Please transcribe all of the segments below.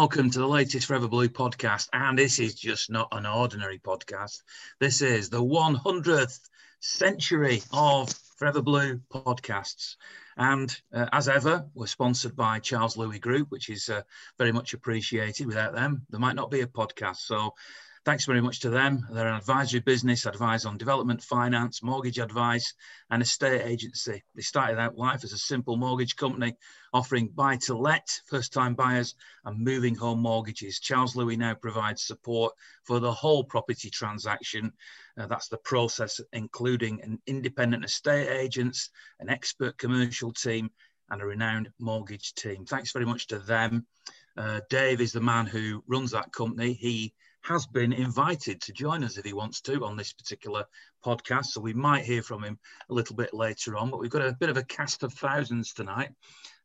Welcome to the latest Forever Blue podcast. And this is just not an ordinary podcast. This is the 100th century of Forever Blue podcasts. And uh, as ever, we're sponsored by Charles Louis Group, which is uh, very much appreciated. Without them, there might not be a podcast. So Thanks very much to them. They're an advisory business, advise on development finance, mortgage advice, and estate agency. They started out life as a simple mortgage company offering buy to let first time buyers and moving home mortgages. Charles Louis now provides support for the whole property transaction. Uh, that's the process, including an independent estate agents, an expert commercial team, and a renowned mortgage team. Thanks very much to them. Uh, Dave is the man who runs that company. He has been invited to join us if he wants to on this particular podcast. So we might hear from him a little bit later on, but we've got a bit of a cast of thousands tonight.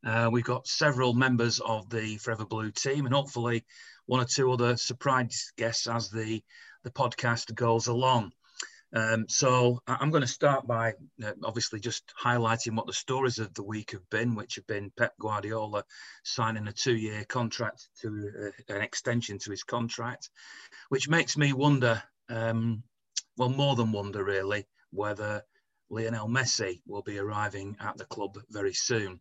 Uh, we've got several members of the Forever Blue team and hopefully one or two other surprise guests as the, the podcast goes along. Um, so I'm going to start by uh, obviously just highlighting what the stories of the week have been, which have been Pep Guardiola signing a two-year contract to uh, an extension to his contract, which makes me wonder, um, well, more than wonder really, whether Lionel Messi will be arriving at the club very soon.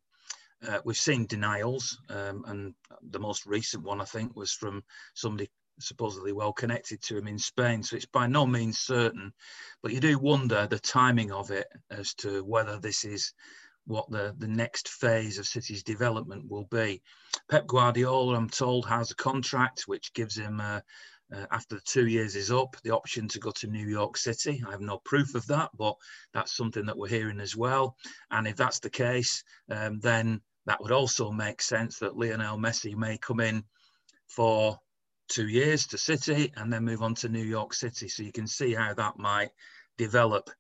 Uh, we've seen denials, um, and the most recent one I think was from somebody supposedly well connected to him in Spain. So it's by no means certain, but you do wonder the timing of it as to whether this is what the, the next phase of City's development will be. Pep Guardiola, I'm told, has a contract which gives him, uh, uh, after the two years is up, the option to go to New York City. I have no proof of that, but that's something that we're hearing as well. And if that's the case, um, then that would also make sense that Lionel Messi may come in for two years to City and then move on to New York City. So you can see how that might develop.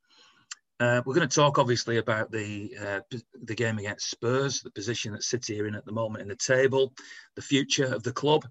Uh, we're going to talk obviously about the uh, the game against Spurs, the position that City are in at the moment in the table, the future of the club.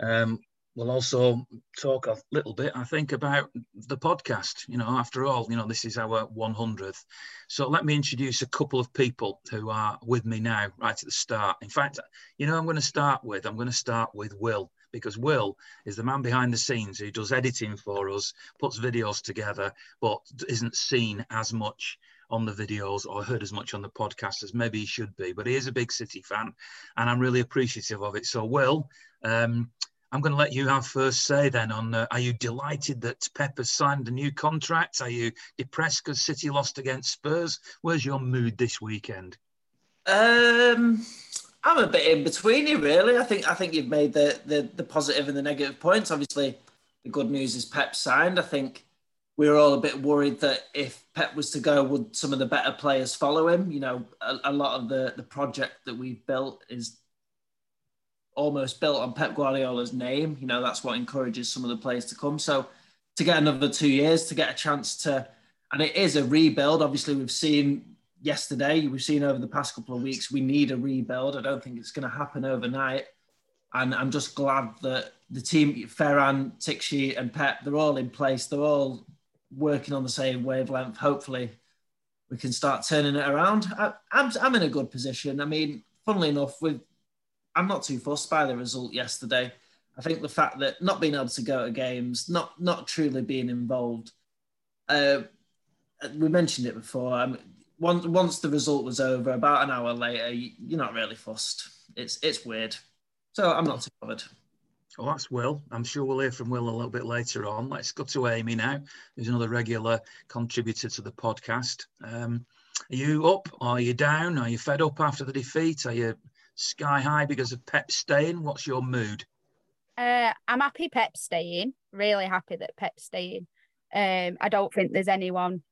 Um, we'll also talk a little bit, I think, about the podcast. You know, after all, you know, this is our 100th. So let me introduce a couple of people who are with me now, right at the start. In fact, you know, I'm going to start with, I'm going to start with Will because Will is the man behind the scenes who does editing for us, puts videos together, but isn't seen as much on the videos or heard as much on the podcast as maybe he should be. But he is a big City fan, and I'm really appreciative of it. So, Will, um, I'm going to let you have first say then on uh, are you delighted that Pep has signed a new contract? Are you depressed because City lost against Spurs? Where's your mood this weekend? Um, I'm a bit in between you, really. I think I think you've made the, the the positive and the negative points. Obviously, the good news is Pep signed. I think we were all a bit worried that if Pep was to go, would some of the better players follow him? You know, a, a lot of the the project that we've built is almost built on Pep Guardiola's name. You know, that's what encourages some of the players to come. So to get another two years, to get a chance to, and it is a rebuild. Obviously, we've seen yesterday. We've seen over the past couple of weeks, we need a rebuild. I don't think it's going to happen overnight. And I'm just glad that the team, Ferran, Txiki, and Pep, they're all in place. They're all working on the same wavelength. Hopefully, we can start turning it around. I, am I'm, I'm in a good position. I mean, funnily enough, with I'm not too fussed by the result yesterday. I think the fact that not being able to go to games, not not truly being involved. Uh, we mentioned it before. I'm, once once the result was over, about an hour later, you're not really fussed. It's it's weird. So I'm not too bothered. Well, that's Will. I'm sure we'll hear from Will a little bit later on. Let's go to Amy now, who's another regular contributor to the podcast. Um, are you up? Are you down? Are you fed up after the defeat? Are you sky high because of Pep staying? What's your mood? Uh, I'm happy Pep staying. Really happy that Pep's staying. Um, I don't think there's anyone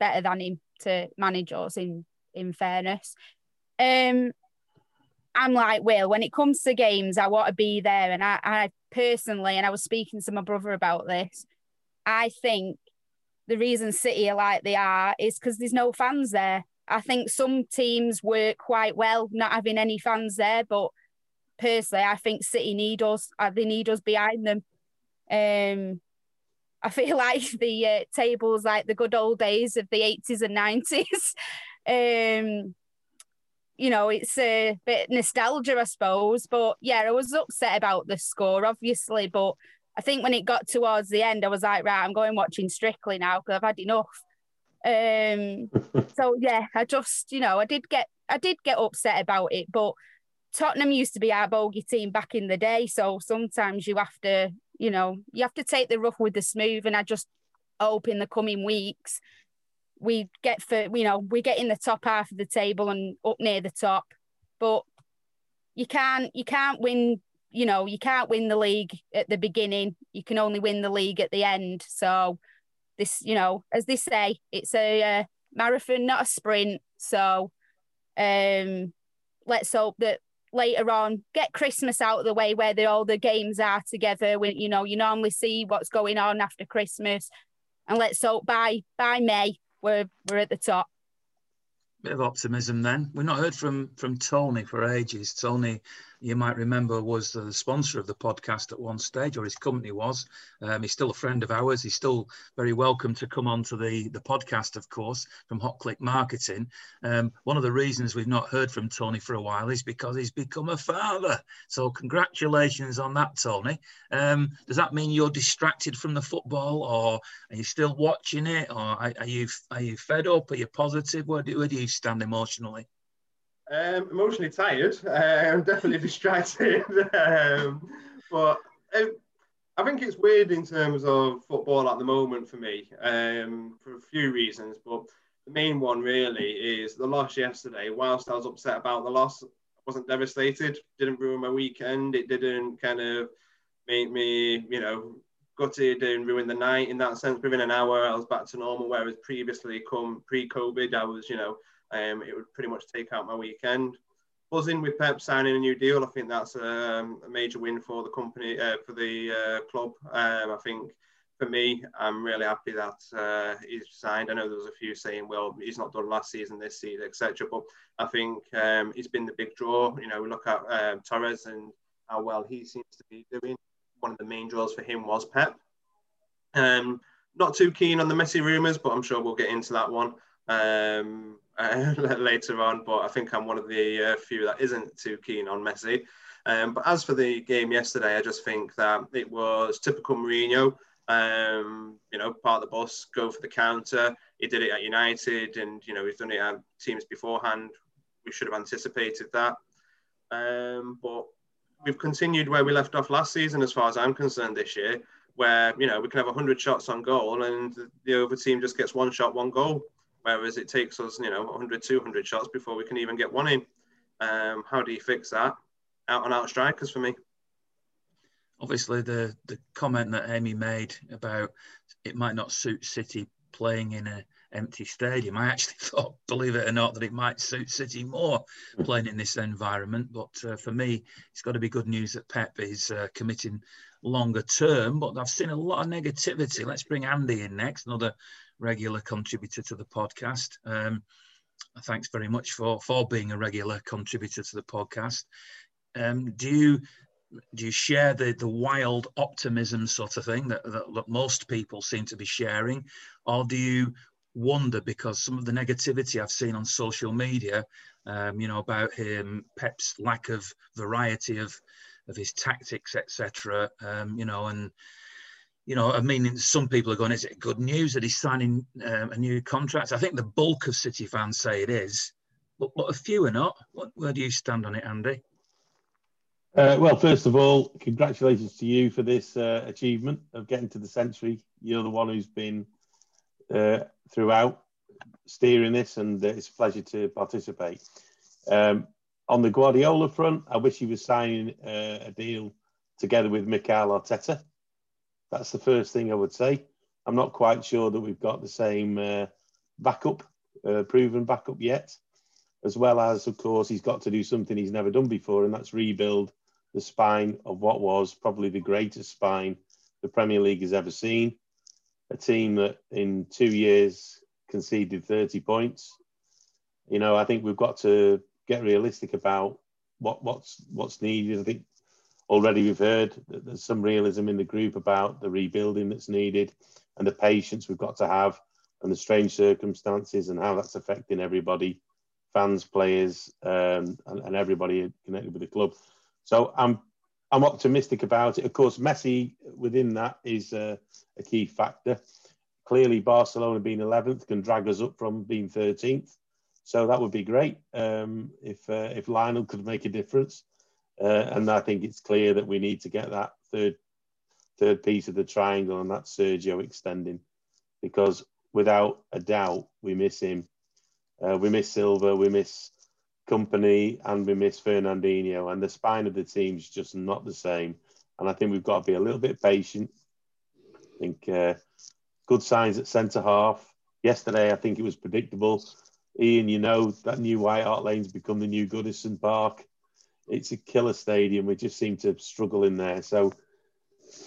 better than him to manage us in in fairness. Um I'm like, Will, when it comes to games, I want to be there. And I, I personally, and I was speaking to my brother about this, I think the reason City are like they are is because there's no fans there. I think some teams work quite well not having any fans there, but personally, I think City need us. Uh, they need us behind them. Um, I feel like the uh, tables like the good old days of the 80s and 90s. um, you know, it's a bit nostalgia, I suppose. But yeah, I was upset about the score, obviously. But I think when it got towards the end, I was like, right, I'm going watching Strictly now because I've had enough. Um, so yeah, I just, you know, I did get, I did get upset about it, but Tottenham used to be our bogey team back in the day. So sometimes you have to, you know, you have to take the rough with the smooth. And I just hope in the coming weeks we get for, you know, we get in the top half of the table and up near the top. But you can't, you can't win, you know, you can't win the league at the beginning. You can only win the league at the end. So this, you know, as they say, it's a marathon, not a sprint. So um, let's hope that later on, get Christmas out of the way where the, all the games are together. When you know you normally see what's going on after Christmas, and let's hope by by May we're we're at the top. Bit of optimism then. We've not heard from from Tony for ages. Tony you might remember was the sponsor of the podcast at one stage, or his company was. Um, he's still a friend of ours. He's still very welcome to come on to the, the podcast, of course, from Hot Click Marketing. Um, one of the reasons we've not heard from Tony for a while is because he's become a father. So congratulations on that, Tony. Um, does that mean you're distracted from the football, or are you still watching it, or are, are you are you fed up? Are you positive? Where do, where do you stand emotionally? Um, emotionally tired. I'm definitely distracted. um, but um, I think it's weird in terms of football at the moment for me, um, for a few reasons. But the main one really is the loss yesterday. Whilst I was upset about the loss, I wasn't devastated. Didn't ruin my weekend. It didn't kind of make me, you know, gutted and ruin the night in that sense. Within an hour, I was back to normal. Whereas previously, come pre-COVID, I was, you know, um, it would pretty much take out my weekend. Buzzing with Pep signing a new deal, I think that's a, a major win for the company, uh, for the uh, club. Um, I think for me, I'm really happy that uh, he's signed. I know there was a few saying, well, he's not done last season, this season, etc. But I think um, he's been the big draw. You know, we look at um, Torres and how well he seems to be doing. One of the main draws for him was Pep. Um, not too keen on the Messi rumours, but I'm sure we'll get into that one. Um, later on, but I think I'm one of the uh, few that isn't too keen on Messi. Um, but as for the game yesterday, I just think that it was typical Mourinho. Um, you know, part of the bus, go for the counter. He did it at United, and you know he's done it at teams beforehand. We should have anticipated that. Um, but we've continued where we left off last season, as far as I'm concerned, this year, where you know we can have 100 shots on goal, and the other team just gets one shot, one goal whereas it takes us, you know, 100, 200 shots before we can even get one in. Um, how do you fix that? Out and out strikers for me. Obviously, the the comment that Amy made about it might not suit City playing in a empty stadium. I actually thought, believe it or not, that it might suit City more playing in this environment. But uh, for me, it's got to be good news that Pep is uh, committing longer term. But I've seen a lot of negativity. Let's bring Andy in next, another regular contributor to the podcast. Um, thanks very much for for being a regular contributor to the podcast. Um, do you do you share the the wild optimism sort of thing that, that, that most people seem to be sharing, or do you wonder because some of the negativity I've seen on social media, um, you know, about him Pep's lack of variety of of his tactics, etc. Um, you know, and you know, I mean, some people are going, is it good news that he's signing um, a new contract? I think the bulk of City fans say it is, but, but a few are not. What, where do you stand on it, Andy? Uh, well, first of all, congratulations to you for this uh, achievement of getting to the century. You're the one who's been uh, throughout steering this, and uh, it's a pleasure to participate. Um, on the Guardiola front, I wish he was signing uh, a deal together with Mikel Arteta. That's the first thing I would say. I'm not quite sure that we've got the same uh, backup, uh, proven backup yet, as well as, of course, he's got to do something he's never done before, and that's rebuild the spine of what was probably the greatest spine the Premier League has ever seen. A team that in two years conceded 30 points. You know, I think we've got to get realistic about what what's what's needed. I think already we've heard that there's some realism in the group about the rebuilding that's needed and the patience we've got to have and the strange circumstances and how that's affecting everybody fans, players, um, and, and, everybody connected with the club. So I'm I'm optimistic about it. Of course, Messi within that is a key factor. Clearly, Barcelona being 11th can drag us up from being 13th. So that would be great um, if uh, if Lionel could make a difference. Uh, and I think it's clear that we need to get that third third piece of the triangle, and that's Sergio extending, because without a doubt we miss him. Uh, we miss Silva, we miss Kompany, and we miss Fernandinho, and the spine of the team's just not the same. And I think we've got to be a little bit patient. I think uh, good signs at centre half. Yesterday, I think it was predictable. Ian, you know that new White Hart Lane's become the new Goodison Park. It's a killer stadium. We just seem to struggle in there. So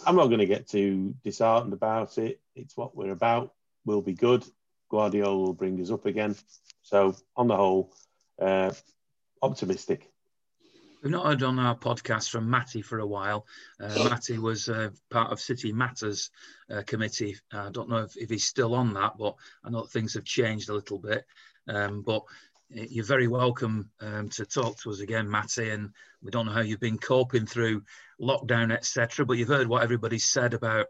I'm not going to get too disheartened about it. It's what we're about. We'll be good. Guardiola will bring us up again. So on the whole, uh, optimistic. We've not heard on our podcast from Matty for a while. Uh, Matty was uh, part of City Matters uh, committee. I don't know if, if, he's still on that, but I know things have changed a little bit. Um, but you're very welcome um, to talk to us again, Matty. And we don't know how you've been coping through lockdown, etc. But you've heard what everybody's said about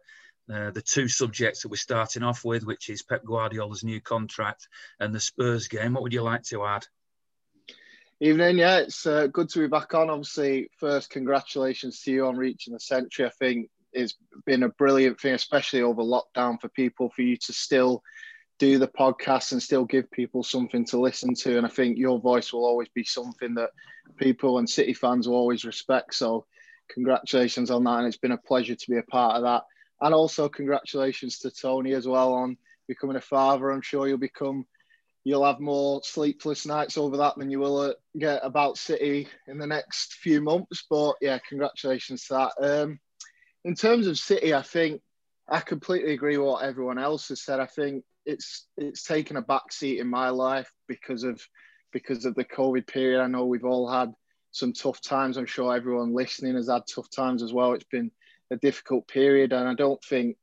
uh, the two subjects that we're starting off with, which is Pep Guardiola's new contract and the Spurs game. What would you like to add? Evening, yeah, it's uh, good to be back on. Obviously, first, congratulations to you on reaching the century. I think it's been a brilliant thing, especially over lockdown, for people for you to still do the podcast and still give people something to listen to. And I think your voice will always be something that people and City fans will always respect. So, congratulations on that. And it's been a pleasure to be a part of that. And also, congratulations to Tony as well on becoming a father. I'm sure you'll become, you'll have more sleepless nights over that than you will uh, get about City in the next few months. But yeah, congratulations to that. Um, in terms of City, I think I completely agree with what everyone else has said. I think it's it's taken a backseat in my life because of because of the COVID period. I know we've all had some tough times. I'm sure everyone listening has had tough times as well. It's been a difficult period, and I don't think,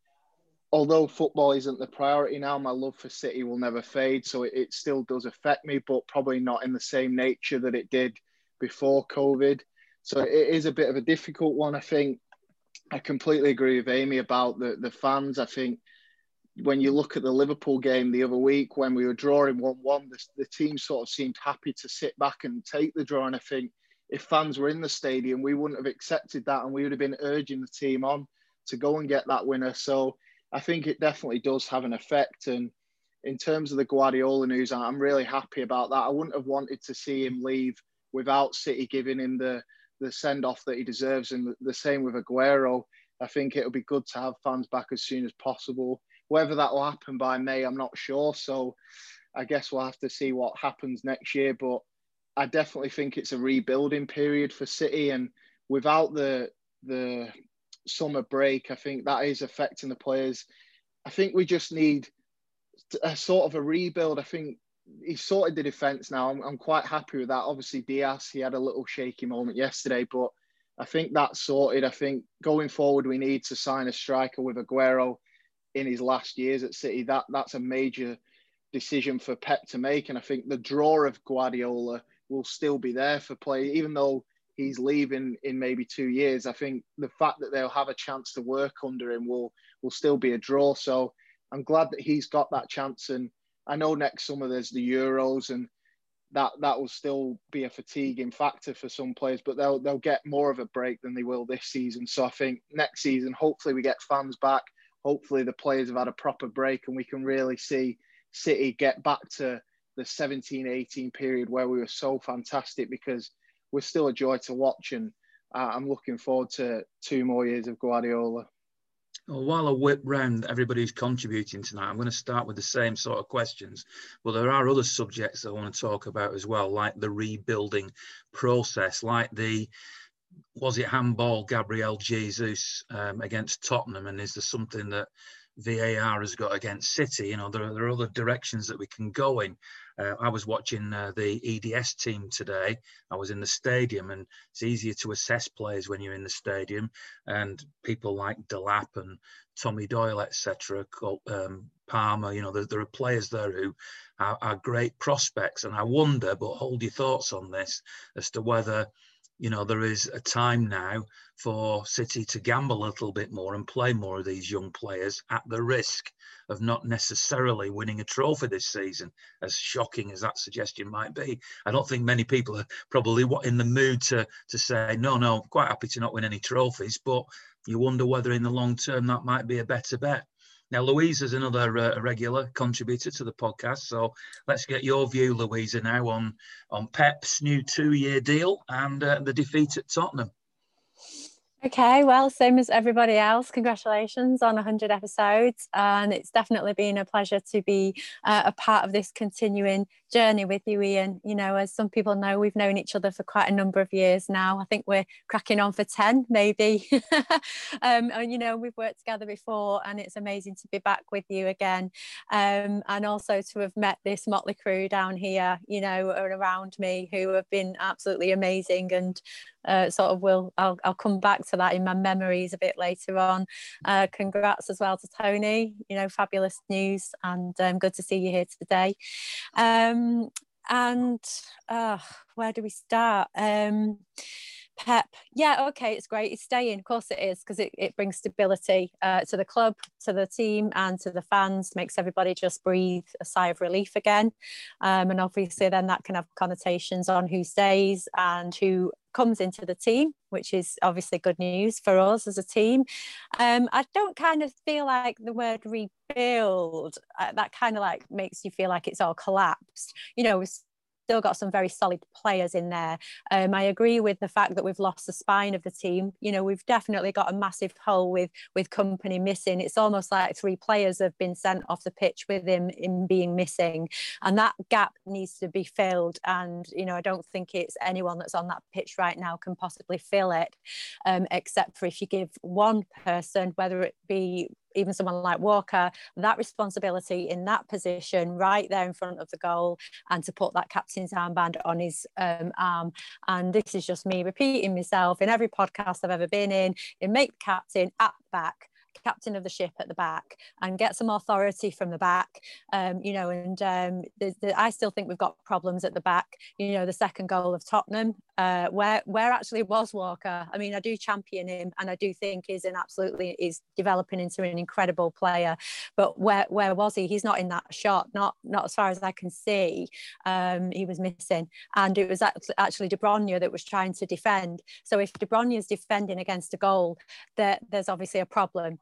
although football isn't the priority now, my love for City will never fade. So it, it still does affect me, but probably not in the same nature that it did before COVID. So it is a bit of a difficult one. I think I completely agree with Amy about the the fans. I think when you look at the Liverpool game the other week when we were drawing 1 1, the, the team sort of seemed happy to sit back and take the draw. And I think if fans were in the stadium, we wouldn't have accepted that and we would have been urging the team on to go and get that winner. So I think it definitely does have an effect. And in terms of the Guardiola news, I'm really happy about that. I wouldn't have wanted to see him leave without City giving him the, the send off that he deserves. And the same with Aguero. I think it'll be good to have fans back as soon as possible. Whether that will happen by May, I'm not sure. So I guess we'll have to see what happens next year. But I definitely think it's a rebuilding period for City, and without the the summer break, I think that is affecting the players. I think we just need a sort of a rebuild. I think he's sorted the defence now. I'm, I'm quite happy with that. Obviously, Dias, he had a little shaky moment yesterday, but I think that's sorted. I think going forward, we need to sign a striker with Aguero in his last years at City. That that's a major decision for Pep to make, and I think the draw of Guardiola will still be there for play, even though he's leaving in maybe two years. I think the fact that they'll have a chance to work under him will will still be a draw. So I'm glad that he's got that chance, and I know next summer there's the Euros and. That, that will still be a fatiguing factor for some players, but they'll they'll get more of a break than they will this season. So I think next season, hopefully, we get fans back hopefully the players have had a proper break and we can really see City get back to the 17 18 period where we were so fantastic because we're still a joy to watch and uh, I'm looking forward to two more years of Guardiola. Well, while I whip round everybody's contributing tonight, I'm going to start with the same sort of questions. But there are other subjects I want to talk about as well, like the rebuilding process, like the was it handball Gabriel Jesus um, against Tottenham, and is there something that VAR has got against City. You know, there are, there are other directions that we can go in. Uh, I was watching uh, the EDS team today. I was in the stadium, and it's easier to assess players when you're in the stadium. And people like Delap and Tommy Doyle, etc., um, Palmer, you know, there, there, are players there who are, are great prospects. And I wonder, but hold your thoughts on this, as to whether you know, there is a time now for City to gamble a little bit more and play more of these young players at the risk of not necessarily winning a trophy this season, as shocking as that suggestion might be. I don't think many people are probably in the mood to, to say, no, no, I'm quite happy to not win any trophies, but you wonder whether in the long term that might be a better bet. Now, Louisa is another uh, regular contributor to the podcast, so let's get your view, Louisa, now on on Pep's new two-year deal and uh, the defeat at Tottenham. Okay, well, same as everybody else, congratulations on 100 episodes. And it's definitely been a pleasure to be uh, a part of this continuing journey with you, Ian. You know, as some people know, we've known each other for quite a number of years now. I think we're cracking on for 10, maybe. um, and, you know, we've worked together before, and it's amazing to be back with you again. Um, and also to have met this motley crew down here, you know, around me who have been absolutely amazing and uh, sort of will I'll, I'll come back to that in my memories a bit later on. Uh, congrats as well to Tony you know fabulous news and um, good to see you here today. Um, and uh, where do we start? Um, Pep, yeah, okay, it's great. It's staying, of course it is, because it, it brings stability uh, to the club, to the team, and to the fans, makes everybody just breathe a sigh of relief again. Um, and obviously, then that can have connotations on who stays and who comes into the team, which is obviously good news for us as a team. Um, I don't kind of feel like the word rebuild, uh, that kind of like makes you feel like it's all collapsed. You know, still got some very solid players in there. Um, I agree with the fact that we've lost the spine of the team. You know, we've definitely got a massive hole with with Kompany missing. It's almost like three players have been sent off the pitch with him in being missing, and that gap needs to be filled. And you know, I don't think it's anyone that's on that pitch right now can possibly fill it, um, except for if you give one person, whether it be even someone like Walker, that responsibility in that position right there in front of the goal and to put that captain's armband on his um, arm. And this is just me repeating myself in every podcast I've ever been in, in make the captain at back captain of the ship at the back and get some authority from the back. Um, you know, and um, the, the, I still think we've got problems at the back. You know, the second goal of Tottenham, uh, where where actually was Walker. I mean, I do champion him, and I do think he's an absolutely is developing into an incredible player. But where where was he? He's not in that shot. Not not as far as I can see. Um, he was missing, and it was actually De Bruyne that was trying to defend. So if De Bruyne is defending against a goal, there, there's obviously a problem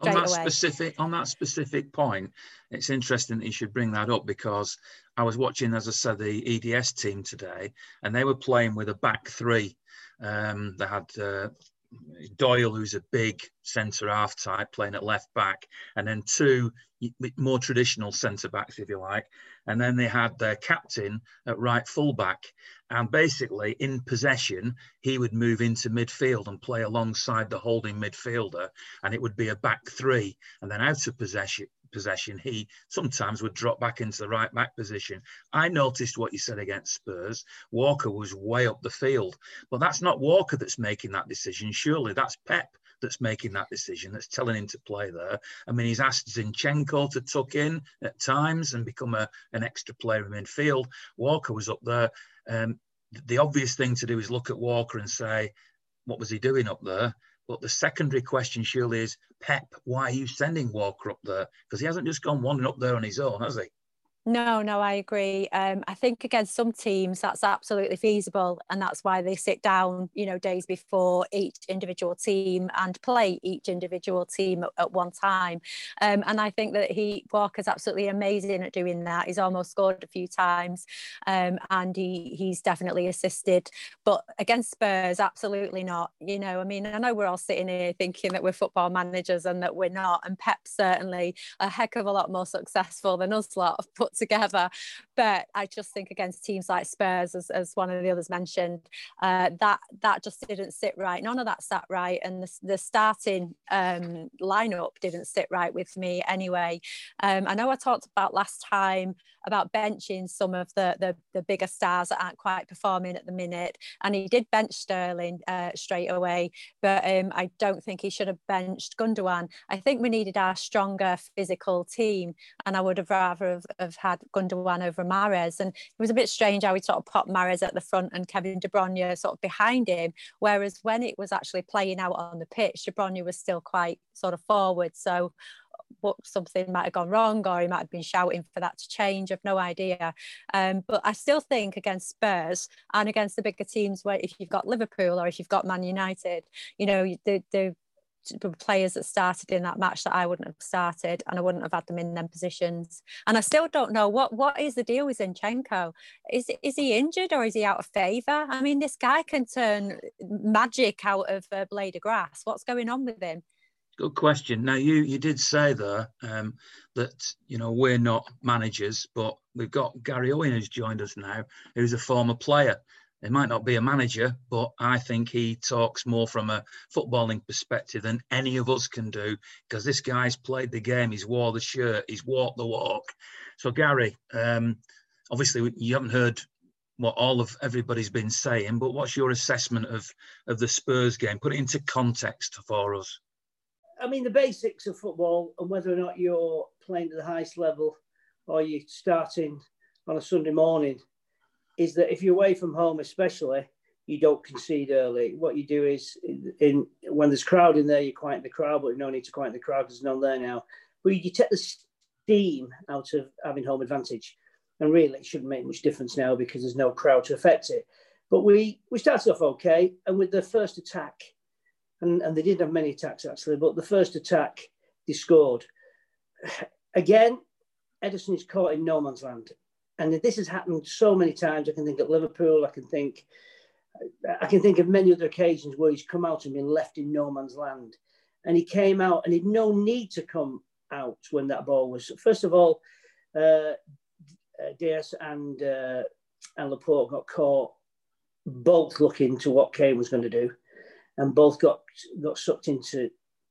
on that away. specific on that specific point it's interesting that you should bring that up because i was watching as i said the eds team today and they were playing with a back three um, they had uh, Doyle, who's a big centre half type, playing at left back, and then two more traditional centre backs, if you like. And then they had their captain at right full back. And basically, in possession, he would move into midfield and play alongside the holding midfielder, and it would be a back three. And then out of possession, possession, he sometimes would drop back into the right back position. I noticed what you said against Spurs. Walker was way up the field, but that's not Walker that's making that decision. Surely that's Pep that's making that decision, that's telling him to play there. I mean, he's asked Zinchenko to tuck in at times and become a, an extra player in midfield. Walker was up there. Um, the obvious thing to do is look at Walker and say, what was he doing up there? But the secondary question surely is, Pep, why are you sending Walker up there? Because he hasn't just gone wandering up there on his own, has he? No, no, I agree. Um, I think against some teams that's absolutely feasible, and that's why they sit down, you know, days before each individual team and play each individual team at, at one time. Um, and I think that he Walker's absolutely amazing at doing that. He's almost scored a few times, um, and he he's definitely assisted. But against Spurs, absolutely not. You know, I mean, I know we're all sitting here thinking that we're football managers and that we're not, and Pep's certainly a heck of a lot more successful than us lot. But put together. But I just think against teams like Spurs, as, as one of the others mentioned, uh, that that just didn't sit right. None of that sat right, and the, the starting um, lineup didn't sit right with me anyway. Um, I know I talked about last time about benching some of the, the, the bigger stars that aren't quite performing at the minute, and he did bench Sterling uh, straight away, but um, I don't think he should have benched Gundogan. I think we needed our stronger physical team, and I would have rather have, have had Gundogan over Mahrez. And it was a bit strange how we sort of popped Mahrez at the front and Kevin De Bruyne sort of behind him, whereas when it was actually playing out on the pitch, De Bruyne was still quite sort of forward. So what something might have gone wrong or he might have been shouting for that to change. I've no idea. Um, but I still think against Spurs and against the bigger teams, where if you've got Liverpool or if you've got Man United, you know, the, the players that started in that match that I wouldn't have started and I wouldn't have had them in them positions. And I still don't know what what is the deal with Zinchenko? Is is he injured or is he out of favour? I mean, this guy can turn magic out of a blade of grass. What's going on with him? Good question. Now you you did say there um, that you know we're not managers, but we've got Gary Owen who's joined us now, who's a former player. He might not be a manager, but I think he talks more from a footballing perspective than any of us can do because this guy's played the game, he's wore the shirt, he's walked the walk. So Gary, um, obviously you haven't heard what all of everybody's been saying, but what's your assessment of of the Spurs game? Put it into context for us. I mean, the basics of football and whether or not you're playing at the highest level or you're starting on a Sunday morning is that if you're away from home, especially, you don't concede early. What you do is, in when there's crowd in there, you quiet the crowd, but no need to quiet the crowd because there's none there now. But you take the steam out of having home advantage, and really, it shouldn't make much difference now because there's no crowd to affect it. But we we started off okay, and with the first attack, and, and they didn't have many attacks actually, but the first attack they scored. Again, Ederson is caught in no man's land. And this has happened so many times. I can think of Liverpool, I can think I can think of many other occasions where he's come out and been left in no man's land. And he came out and he had no need to come out when that ball was. First of all, uh Dias and, uh, and Laporte got caught both looking to what Kane was going to do and both got got sucked into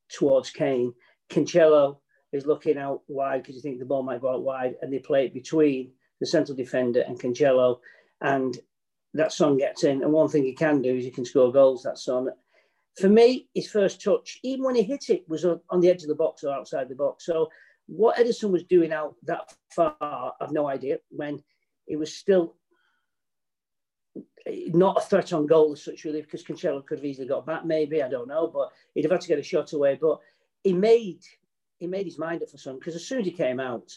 towards Kane. Cancelo is looking out wide because you think the ball might go out wide, and they play it between the central defender and Cancelo, and that Son gets in. And one thing he can do is he can score goals. That Son. For me, his first touch, even when he hit it, was on the edge of the box or outside the box. So what Ederson was doing out that far, I've no idea. When it was still not a threat on goal as such, really, because Cancelo could have easily got back, maybe, I don't know, but he'd have had to get a shot away. But he made he made his mind up for some because as soon as he came out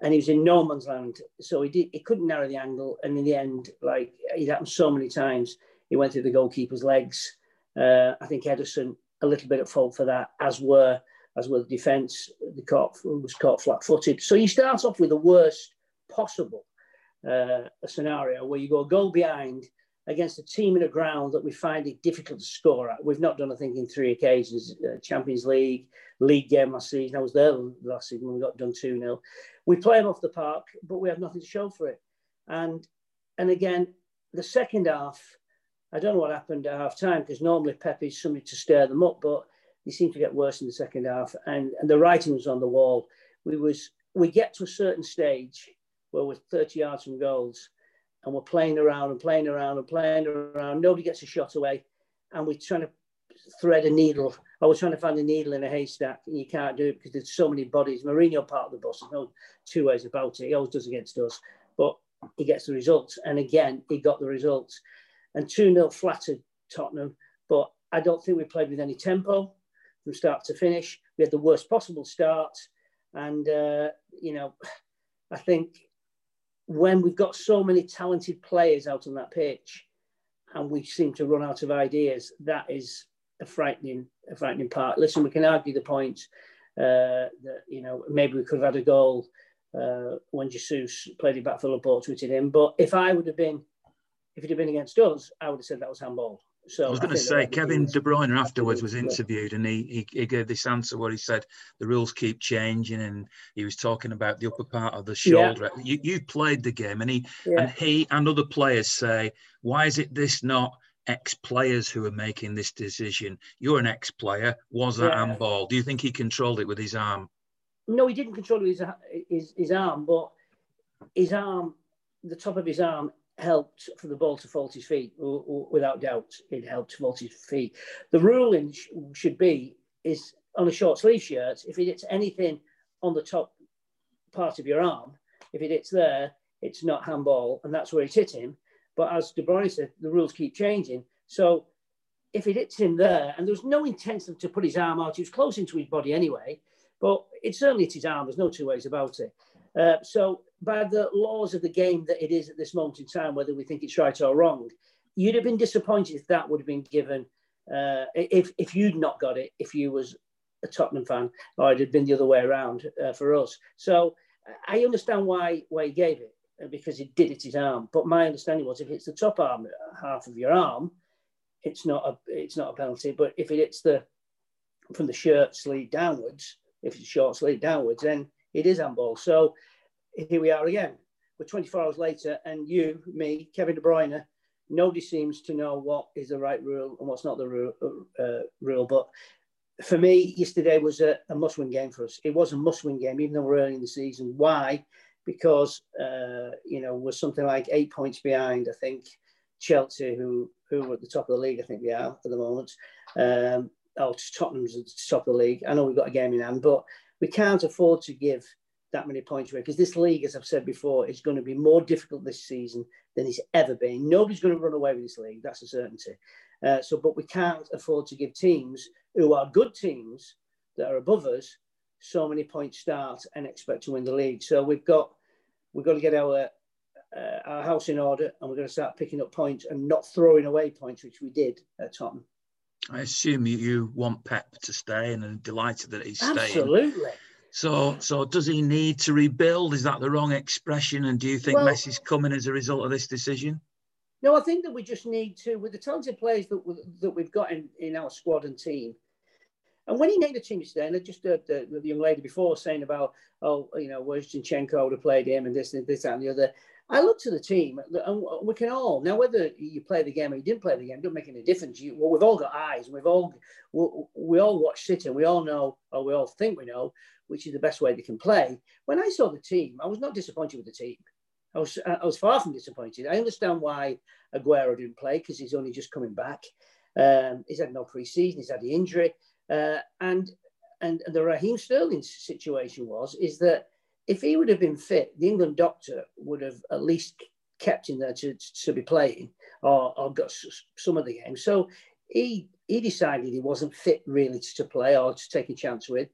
and he was in no man's land, so he did he couldn't narrow the angle, and in the end, like it happened so many times, he went through the goalkeeper's legs. Uh, I think Ederson a little bit at fault for that, as were as were the defence. The caught was caught flat-footed. So you start off with the worst possible uh, scenario where you go goal behind against a team in a ground that we find it difficult to score at. We've not done, I think, in three occasions uh, Champions League, league game last season. I was there last season when we got done 2 0. We play them off the park, but we have nothing to show for it. And and again, the second half, I don't know what happened at half time because normally Pep is somebody to stir them up, but they seemed to get worse in the second half. And, and the writing was on the wall. We was we get to a certain stage where we're 30 yards from goals and we're playing around and playing around and playing around. Nobody gets a shot away. And we're trying to thread a needle. I was trying to find a needle in a haystack, and you can't do it because there's so many bodies. Mourinho part of the bus. No two ways about it. He always does against us, but he gets the results. And again, he got the results. And 2 0 flattered Tottenham, but I don't think we played with any tempo from start to finish. We had the worst possible start. And, uh, you know, I think when we've got so many talented players out on that pitch and we seem to run out of ideas, that is a frightening, a frightening part. Listen, we can argue the point uh, that, you know, maybe we could have had a goal uh, when Jesus played it back for Laporte, tweeted him. But if I would have been, if it had been against us, I would have said that was handball. So I was going to say, Kevin De Bruyne afterwards was interviewed, and he, he, he gave this answer where he said the rules keep changing, and he was talking about the upper part of the shoulder. Yeah. You you played the game, and he yeah. and he and other players say, why is it this not ex players who are making this decision? You're an ex player. Was that yeah. handball? Do you think he controlled it with his arm? No, he didn't control his his, his arm, but his arm, the top of his arm helped for the ball to fall his feet, or, without doubt, it helped fall his feet. The ruling sh- should be is on a short sleeve shirt, if it hits anything on the top part of your arm, if it hits there, it's not handball, and that's where it hit him. But as De Bruyne said, the rules keep changing. So if it hits him there, and there was no intention to put his arm out, he was close into his body anyway, but it certainly hit his arm. There's no two ways about it. Uh, so by the laws of the game that it is at this moment in time, whether we think it's right or wrong, you'd have been disappointed if that would have been given, uh, if, if you'd not got it, if you was a Tottenham fan, or it had been the other way around uh, for us. So I understand why, why he gave it, uh, because it did hit his arm. But my understanding was if it's the top arm, half of your arm, it's not a, it's not a penalty. But if it hits the, from the shirt sleeve downwards, if it's short sleeve downwards, then it is handball. So here we are again. We're 24 hours later, and you, me, Kevin De Bruyne, nobody seems to know what is the right rule and what's not the rule. Uh, rule. But for me, yesterday was a, a must-win game for us. It was a must-win game, even though we're early in the season. Why? Because uh, you know we're something like eight points behind. I think Chelsea, who who are at the top of the league, I think we are at the moment. Um, oh, Tottenham's at the top of the league. I know we've got a game in hand, but we can't afford to give that many points away because this league, as I've said before, is going to be more difficult this season than it's ever been. Nobody's going to run away with this league, that's a certainty. Uh, so, but we can't afford to give teams who are good teams that are above us so many points start and expect to win the league. So we've got we've got to get our uh, our house in order, and we're going to start picking up points and not throwing away points, which we did at Tottenham. I assume you want Pep to stay, and I'm delighted that he's staying. Absolutely. So, so does he need to rebuild? Is that the wrong expression? And do you think well, Messi's coming as a result of this decision? No, I think that we just need to, with the talented players that, that we've got in, in our squad and team. And when he named the team today, and I just heard the, the young lady before saying about, oh, you know, where's Zinchenko would have played him and this and this that and the other. I looked to the team, and we can all now whether you play the game or you didn't play the game doesn't make any difference. You, well, we've all got eyes, we've all we, we all watch City, and we all know, or we all think we know, which is the best way they can play. When I saw the team, I was not disappointed with the team. I was I was far from disappointed. I understand why Aguero didn't play because he's only just coming back. Um, he's had no pre-season. He's had the injury, uh, and and the Raheem Sterling situation was is that if he would have been fit, the England doctor would have at least kept him there to, to be playing or, or got some of the games. So he he decided he wasn't fit really to play or to take a chance with,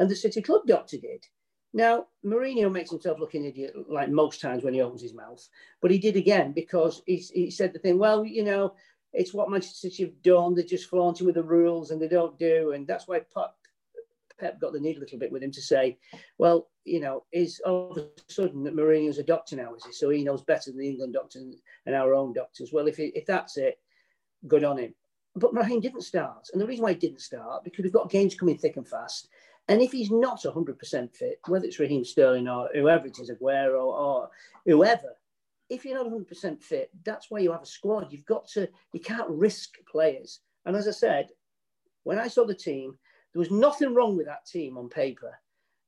and the City Club doctor did. Now, Mourinho makes himself look an idiot like most times when he opens his mouth, but he did again because he, he said the thing, well, you know, it's what Manchester City have done. They're just flaunting with the rules and they don't do. And that's why Pep, Pep got the need a little bit with him to say, well, you know, is all of a sudden that Mourinho's a doctor now, is he? So he knows better than the England doctor and our own doctors. Well, if, if that's it, good on him. But Raheem didn't start. And the reason why he didn't start, because we've got games coming thick and fast. And if he's not 100% fit, whether it's Raheem Sterling or whoever it is, Aguero or whoever, if you're not 100% fit, that's why you have a squad. You've got to, you can't risk players. And as I said, when I saw the team, there was nothing wrong with that team on paper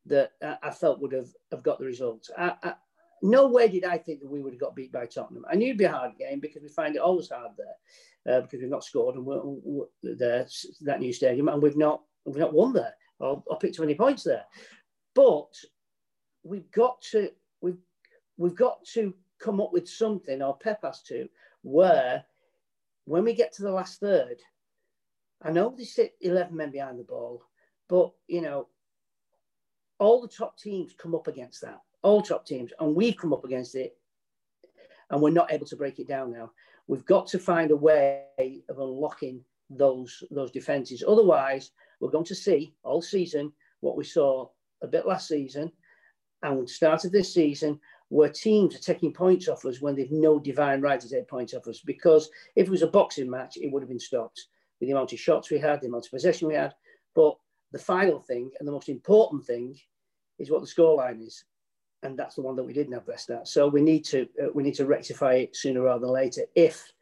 that I felt would have, have got the results. I, I, no way did I think that we would have got beat by Tottenham. I knew it'd be a hard game because we find it always hard there uh, because we've not scored and we're, we're there that new stadium and we've not we've not won there or picked too many points there. But we've got to we've we've got to come up with something, or Pep has to, where when we get to the last third, I know they sit 11 men behind the ball, but you know, all the top teams come up against that, all top teams, and we've come up against it, and we're not able to break it down now. We've got to find a way of unlocking those those defenses. Otherwise, we're going to see all season what we saw a bit last season and start of this season where teams are taking points off us when they've no divine right to take points off us. Because if it was a boxing match, it would have been stopped with the amount of shots we had, the amount of possession we had. But the final thing and the most important thing is what the scoreline is, and that's the one that we didn't have best at. So we need to uh, we need to rectify it sooner rather than later if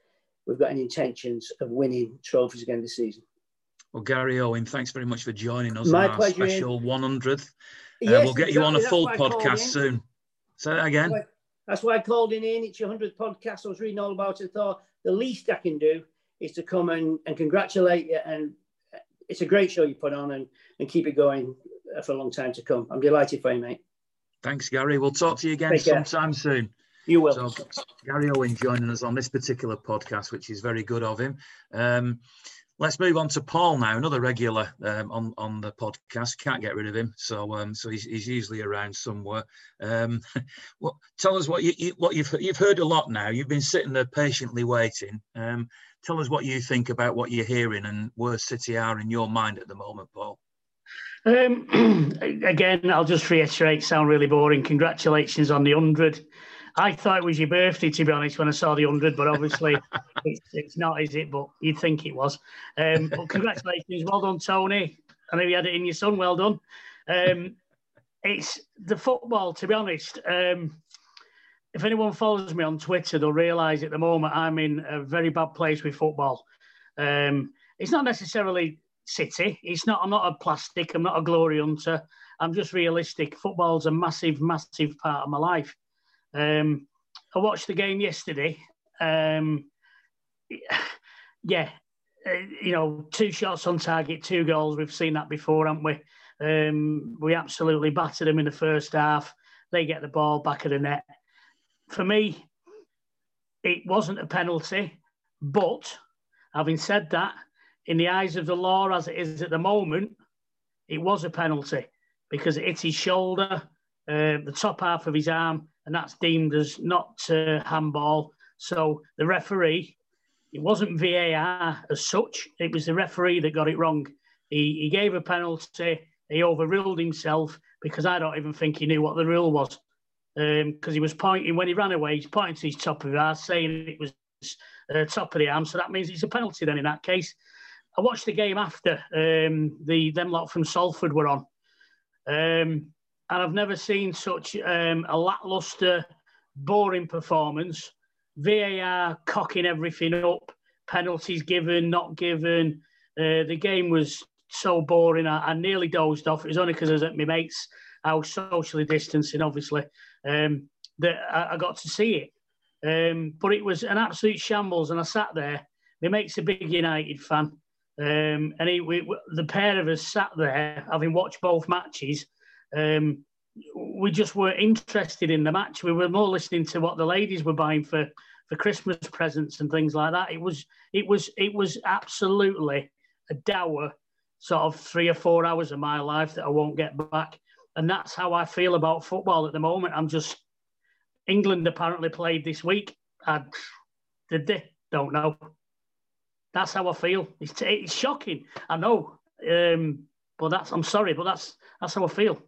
we've got any intentions of winning trophies again this season. Well, Gary Owen, thanks very much for joining us My on our pleasure, special 100th. Uh, Yes, we'll get you on a exactly. full That's why I called podcast soon. Say that again. That's why- That's why I called in. in. It's your 100th podcast. I was reading all about it. thought the least I can do is to come and, and congratulate you. And it's a great show you put on and, and keep it going uh, for a long time to come. I'm delighted for you, mate. Thanks, Gary. We'll talk to you again Take care. sometime soon. You will. So, Gary Owen joining us on this particular podcast, which is very good of him. Um, let's move on to Paul now, another regular um, on on the podcast. Can't get rid of him, so um, so he's, he's usually around somewhere. Um, what, tell us what you, you what you've you've heard a lot now. You've been sitting there patiently waiting. Um, tell us what you think about what you're hearing and where City are in your mind at the moment, Paul. Um, again, I'll just reiterate, sound really boring. Congratulations on the 100. I thought it was your birthday, to be honest, when I saw the 100, but obviously it's, it's not, is it? But you'd think it was. Um, but congratulations. Well done, Tony. I know you had it in your son. Well done. Um, it's the football, to be honest. Um, if anyone follows me on Twitter, they'll realise at the moment I'm in a very bad place with football. Um, it's not necessarily City. It's not. I'm not a plastic. I'm not a glory hunter. I'm just realistic. Football's a massive, massive part of my life. Um, I watched the game yesterday. Um, yeah, uh, you know, two shots on target, two goals. We've seen that before, haven't we? Um, we absolutely battered them in the first half. They get the ball back of the net. For me, it wasn't a penalty, but having said that, in the eyes of the law as it is at the moment, it was a penalty because it hit his shoulder, uh, the top half of his arm, and that's deemed as not uh, handball. So the referee, it wasn't VAR as such, it was the referee that got it wrong. He, he gave a penalty, he overruled himself because I don't even think he knew what the rule was. Because he was pointing, when he ran away, he's pointing to his top of his arm, saying it was uh, top of the arm. So that means it's a penalty then in that case. I watched the game after um, the them lot from Salford were on, um, and I've never seen such um, a lackluster, boring performance. VAR cocking everything up, penalties given, not given. Uh, the game was so boring. I, I nearly dozed off. It was only because I was at my mates. I was socially distancing, obviously, um, that I, I got to see it. Um, but it was an absolute shambles, and I sat there. My mate's a big United fan. Um, and he, we, the pair of us sat there, having watched both matches. Um, we just weren't interested in the match. We were more listening to what the ladies were buying for, for Christmas presents and things like that. It was, it was, it was absolutely a dour sort of three or four hours of my life that I won't get back. And that's how I feel about football at the moment. I'm just England apparently played this week. I, did they? Don't know that's how I feel. It's, it's shocking. I know, um, but that's I'm sorry, but that's that's how I feel.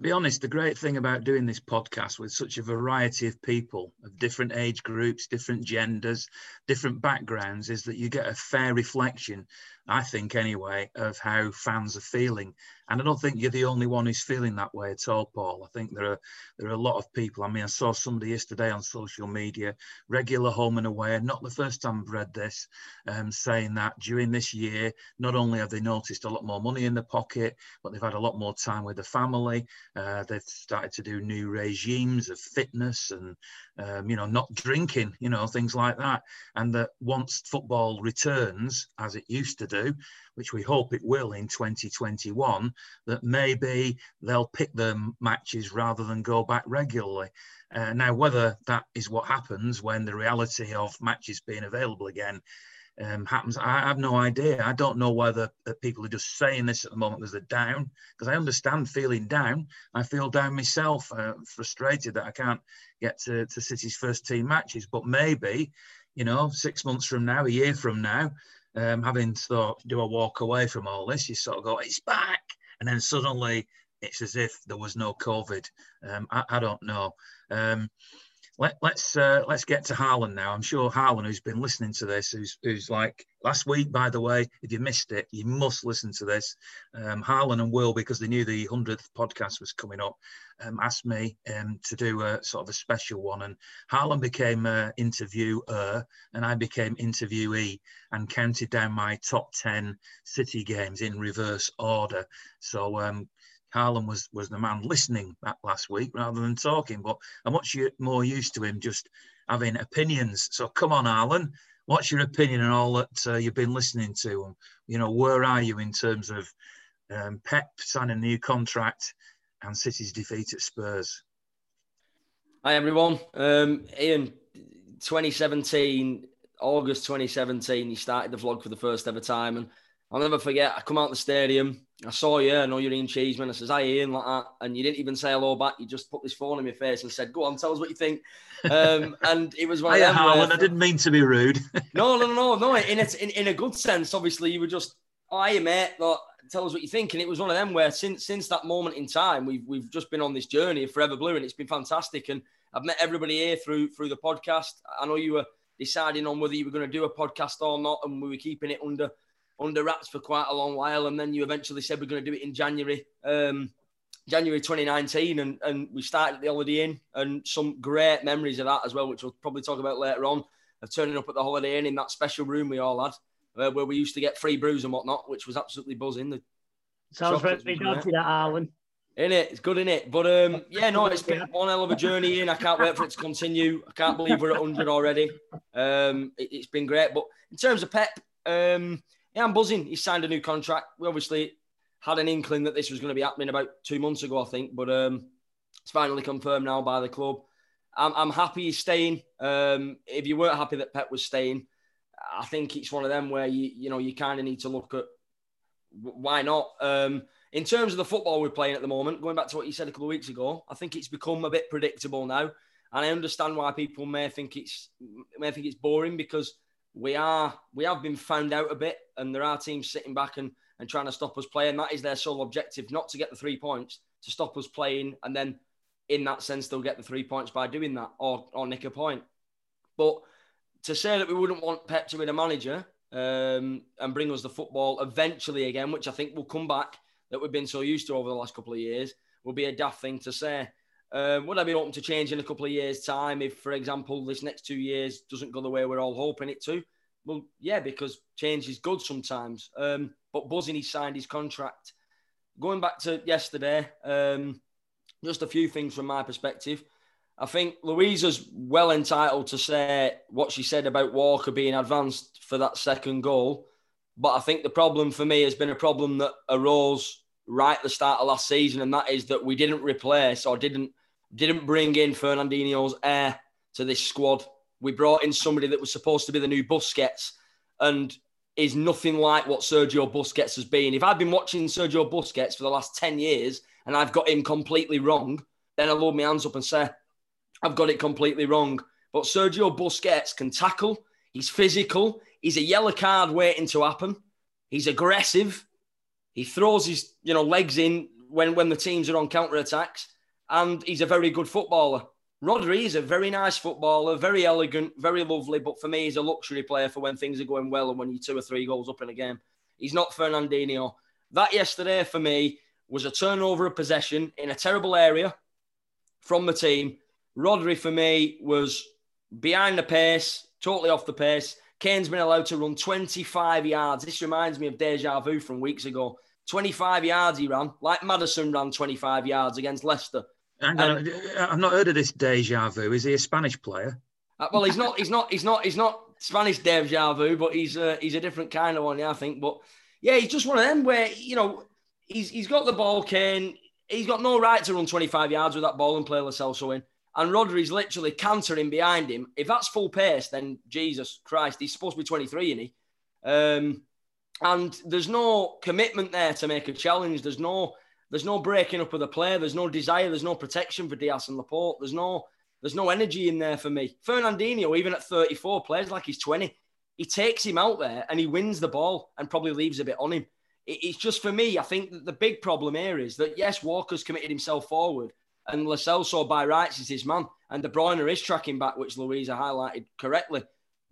To be honest, the great thing about doing this podcast with such a variety of people of different age groups, different genders, different backgrounds is that you get a fair reflection, I think anyway, of how fans are feeling. And I don't think you're the only one who's feeling that way at all, Paul. I think there are there are a lot of people. I mean, I saw somebody yesterday on social media, regular home and away, not the first time I've read this, um, saying that during this year, not only have they noticed a lot more money in the pocket, but they've had a lot more time with the family. Uh, they've started to do new regimes of fitness and um, you know not drinking, you know things like that. And that once football returns as it used to do, which we hope it will in 2021, that maybe they'll pick the matches rather than go back regularly. Uh, now, whether that is what happens when the reality of matches being available again um, happens, I have no idea. I don't know whether uh, people are just saying this at the moment because they're down, because I understand feeling down. I feel down myself, uh, frustrated that I can't get to, to City's first team matches. But maybe, you know, six months from now, a year from now, um, having thought, do I walk away from all this? You sort of go, it's back. And then suddenly it's as if there was no COVID. Um, I, I, don't know. Um, let, us uh, let's get to Harlan now. I'm sure Harlan, who's been listening to this, who's who's like last week, by the way, if you missed it, you must listen to this. Um, Harlan and Will, because they knew the hundredth podcast was coming up, um, asked me um, to do a sort of a special one, and Harlan became uh, interviewer, and I became interviewee, and counted down my top ten City games in reverse order. So um, Harlan was was the man listening that last week rather than talking. But I'm much more used to him just having opinions. So come on, Harlan, what's your opinion on all that uh, you've been listening to? And you know, where are you in terms of um, Pep signing a new contract and City's defeat at Spurs? Hi everyone, um, Ian. 2017, August 2017, he started the vlog for the first ever time, and I'll never forget. I come out the stadium. I saw you. I know you're Ian Cheeseman. I says, "Hi, Ian," like that, and you didn't even say hello back. You just put this phone in my face and said, "Go on, tell us what you think." Um, and it was one of them. Harlan, I didn't mean to be rude. no, no, no, no. In a, in, in a good sense, obviously, you were just, "Oh, hiya, mate." Like, tell us what you think. And it was one of them where since since that moment in time, we've we've just been on this journey of Forever Blue, and it's been fantastic. And I've met everybody here through through the podcast. I know you were deciding on whether you were going to do a podcast or not, and we were keeping it under under wraps for quite a long while, and then you eventually said we're going to do it in January, um, January 2019, and and we started at the Holiday Inn, and some great memories of that as well, which we'll probably talk about later on, of turning up at the Holiday Inn in that special room we all had, uh, where we used to get free brews and whatnot, which was absolutely buzzing. The Sounds very naughty, that Harlan. In it, it's good in it. But um, yeah, no, it's been one hell of a journey in. I can't wait for it to continue. I can't believe we're at 100 already. Um, it, has been great. But in terms of Pep, um, yeah, I'm buzzing. He signed a new contract. We obviously had an inkling that this was going to be happening about two months ago, I think, but um, it's finally confirmed now by the club. I'm, I'm happy he's staying. Um, if you weren't happy that Pep was staying, I think it's one of them where you you know you kind of need to look at why not. Um, in terms of the football we're playing at the moment, going back to what you said a couple of weeks ago, I think it's become a bit predictable now, and I understand why people may think it's may think it's boring because we are we have been found out a bit, and there are teams sitting back and, and trying to stop us playing. That is their sole objective, not to get the three points, to stop us playing, and then in that sense they'll get the three points by doing that or or nick a point. But to say that we wouldn't want Pep to be the manager um, and bring us the football eventually again, which I think will come back that we've been so used to over the last couple of years, will be a daft thing to say. Um, would I be open to change in a couple of years' time if, for example, this next two years doesn't go the way we're all hoping it to? Well, yeah, because change is good sometimes. Um, but buzzing, he signed his contract. Going back to yesterday, um, just a few things from my perspective. I think Louisa's well entitled to say what she said about Walker being advanced for that second goal. But I think the problem for me has been a problem that arose right at the start of last season, and that is that we didn't replace or didn't didn't bring in Fernandinho's heir to this squad. We brought in somebody that was supposed to be the new Busquets and is nothing like what Sergio Busquets has been. If I've been watching Sergio Busquets for the last 10 years and I've got him completely wrong, then I'll hold my hands up and say, I've got it completely wrong. But Sergio Busquets can tackle, he's physical, he's a yellow card waiting to happen, he's aggressive, he throws his you know legs in when, when the teams are on counter attacks and he's a very good footballer. Rodri is a very nice footballer, very elegant, very lovely, but for me, he's a luxury player for when things are going well and when you're two or three goals up in a game. He's not Fernandinho. That yesterday for me was a turnover of possession in a terrible area from the team. Rodri for me was behind the pace, totally off the pace. Kane's been allowed to run 25 yards. This reminds me of deja vu from weeks ago. 25 yards he ran, like Maddison ran 25 yards against Leicester. Hang on, um, I've not heard of this deja vu. Is he a Spanish player? Uh, well, he's not. He's not. He's not. He's not Spanish deja vu, but he's uh, he's a different kind of one, yeah, I think. But yeah, he's just one of them where you know he's he's got the ball, Kane. He's got no right to run 25 yards with that ball and play Lo Celso in. And Rodri's literally cantering behind him. If that's full pace, then Jesus Christ, he's supposed to be 23, isn't he? Um, and there's no commitment there to make a challenge. There's no there's no breaking up of the play. There's no desire. There's no protection for Dias and Laporte. There's no there's no energy in there for me. Fernandinho, even at 34, plays like he's 20. He takes him out there and he wins the ball and probably leaves a bit on him. it's just for me. I think the big problem here is that yes, Walker's committed himself forward, and Lo Celso by rights is his man, and De Bruyne is tracking back, which Louisa highlighted correctly.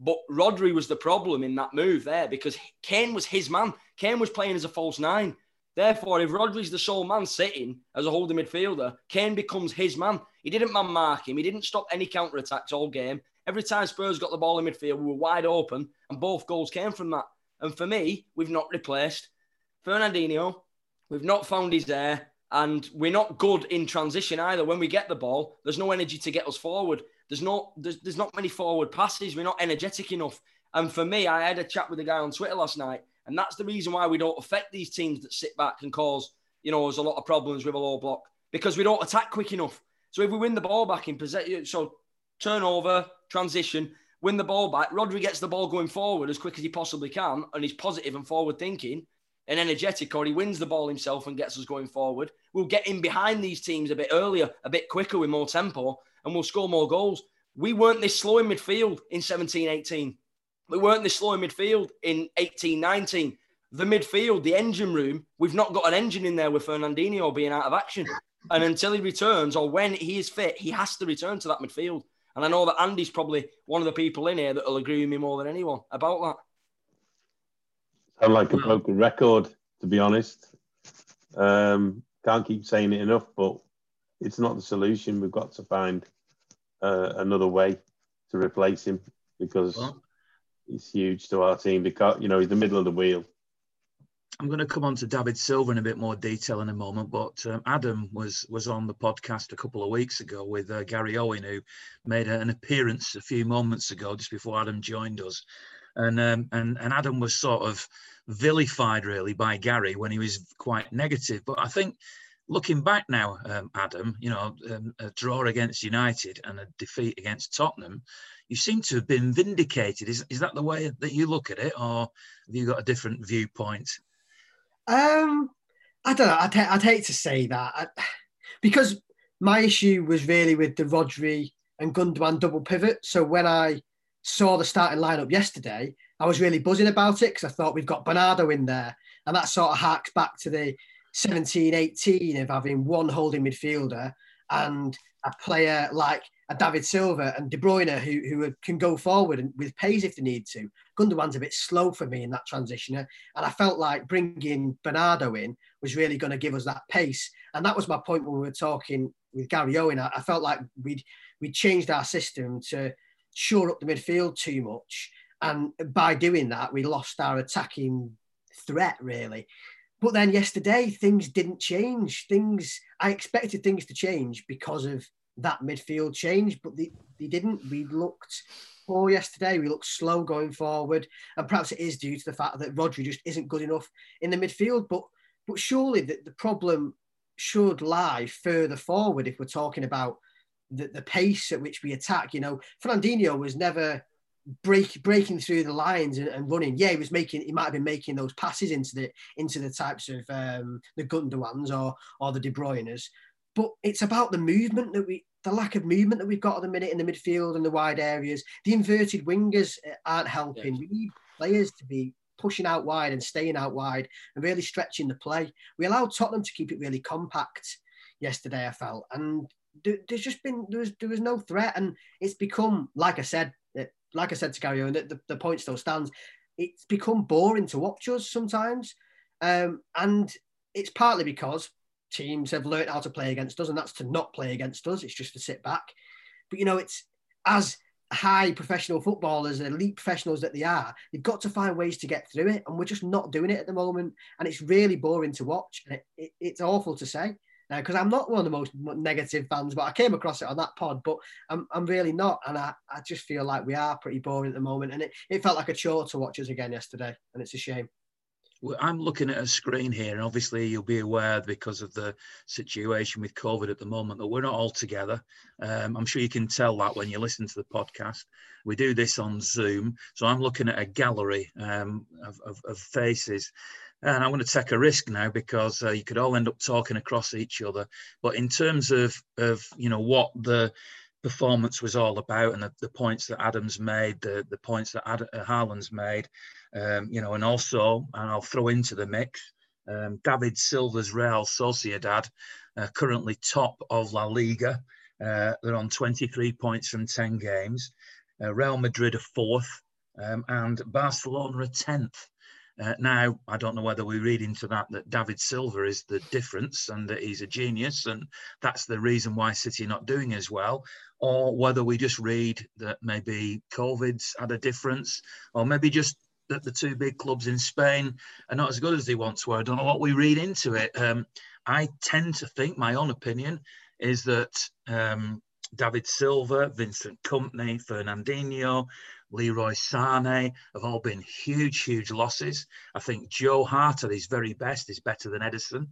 But Rodri was the problem in that move there because Kane was his man. Kane was playing as a false nine. Therefore, if Rodri's the sole man sitting as a holding midfielder, Kane becomes his man. He didn't man mark him. He didn't stop any counter attacks all game. Every time Spurs got the ball in midfield, we were wide open, and both goals came from that. And for me, we've not replaced Fernandinho. We've not found his heir, and we're not good in transition either. When we get the ball, there's no energy to get us forward. There's no there's, there's not many forward passes. We're not energetic enough. And for me, I had a chat with a guy on Twitter last night, and that's the reason why we don't affect these teams that sit back and cause you know there's a lot of problems with a low block because we don't attack quick enough. So if we win the ball back in possession, so turnover, transition, win the ball back. Rodri gets the ball going forward as quick as he possibly can, and he's positive and forward thinking and energetic, or he wins the ball himself and gets us going forward. We'll get in behind these teams a bit earlier, a bit quicker with more tempo, and we'll score more goals. We weren't this slow in midfield in 17 18. We weren't this slow in midfield in 18 19. The midfield, the engine room, we've not got an engine in there with Fernandinho being out of action. And until he returns or when he is fit, he has to return to that midfield. And I know that Andy's probably one of the people in here that will agree with me more than anyone about that. Sound like a broken record, to be honest. Um, can't keep saying it enough, but it's not the solution. We've got to find uh, another way to replace him because well, he's huge to our team. Because you know he's the middle of the wheel. I'm going to come on to David Silva in a bit more detail in a moment, but um, Adam was was on the podcast a couple of weeks ago with uh, Gary Owen, who made an appearance a few moments ago, just before Adam joined us, and um, and and Adam was sort of vilified really by Gary when he was quite negative. But I think looking back now, um, Adam, you know, um, a draw against United and a defeat against Tottenham, you seem to have been vindicated. Is is that the way that you look at it, or have you got a different viewpoint? Um, I don't know. I'd, I'd hate to say that I, because my issue was really with the Rodri and Gundogan double pivot. So when I saw the starting lineup yesterday, I was really buzzing about it because I thought we've got Bernardo in there. And that sort of harks back to the 17 18 of having one holding midfielder and a player like a David Silva and De Bruyne who, who can go forward and with pace if they need to. Gundogan's a bit slow for me in that transitioner. And I felt like bringing Bernardo in was really going to give us that pace. And that was my point when we were talking with Gary Owen. I, I felt like we'd, we'd changed our system to shore up the midfield too much. And by doing that, we lost our attacking threat, really. But then yesterday, things didn't change. Things I expected things to change because of that midfield change, but they, they didn't. We looked poor yesterday. We looked slow going forward, and perhaps it is due to the fact that Rodri just isn't good enough in the midfield. But but surely the, the problem should lie further forward if we're talking about the, the pace at which we attack. You know, Fernandinho was never break breaking through the lines and, and, running. Yeah, he was making he might have been making those passes into the into the types of um, the Gundogans or or the De Bruynes. But it's about the movement that we the lack of movement that we've got at the minute in the midfield and the wide areas. The inverted wingers uh, aren't helping. Yes. We need players to be pushing out wide and staying out wide and really stretching the play. We allowed Tottenham to keep it really compact yesterday, I felt. And there's just been there was there was no threat, and it's become like I said, like I said to Gary Owen, the, the point still stands. It's become boring to watch us sometimes, um, and it's partly because teams have learned how to play against us, and that's to not play against us. It's just to sit back. But you know, it's as high professional footballers, elite professionals that they are, they've got to find ways to get through it, and we're just not doing it at the moment. And it's really boring to watch, and it, it, it's awful to say now because uh, I'm not one of the most negative fans, but I came across it on that pod, but I'm, I'm really not. And I, I just feel like we are pretty boring at the moment. And it, it felt like a chore to watch us again yesterday. And it's a shame. I'm looking at a screen here, and obviously you'll be aware because of the situation with COVID at the moment that we're not all together. Um, I'm sure you can tell that when you listen to the podcast. We do this on Zoom, so I'm looking at a gallery um, of, of, of faces and I'm going to take a risk now because uh, you could all end up talking across each other. But in terms of of you know what the performance was all about and the, the points that Adams made, the the points that Ad, uh, Harlan's made, um, you know, and also and I'll throw into the mix Um, David Silva's Real Sociedad, uh, currently top of La Liga. Uh, they're on 23 points from 10 games. Uh, Real Madrid are fourth, um, and Barcelona are 10th. Uh, now, I don't know whether we read into that that David Silva is the difference and that he's a genius, and that's the reason why City are not doing as well, or whether we just read that maybe COVID's had a difference, or maybe just that the two big clubs in Spain are not as good as they once were. I don't know what we read into it. Um, I tend to think, my own opinion, is that um, David Silva, Vincent Kompany, Fernandinho, Leroy Sane have all been huge, huge losses. I think Joe Hart at his very best is better than Ederson.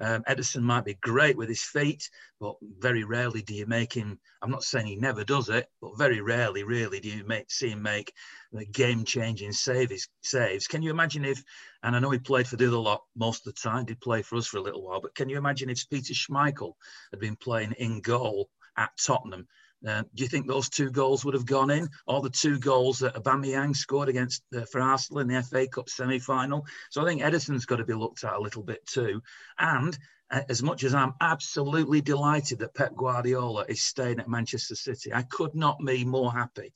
Um, Ederson might be great with his feet, but very rarely do you make him. I'm not saying he never does it, but very rarely, really, do you make, see him make game-changing saves. Saves. Can you imagine if? And I know he played for the other lot most of the time. Did play for us for a little while, but can you imagine if Peter Schmeichel had been playing in goal at Tottenham uh, do you think those two goals would have gone in? Or the two goals that Aubameyang scored against uh, for Arsenal in the FA Cup semi-final? So I think Ederson's got to be looked at a little bit too. And uh, as much as I'm absolutely delighted that Pep Guardiola is staying at Manchester City, I could not be more happy.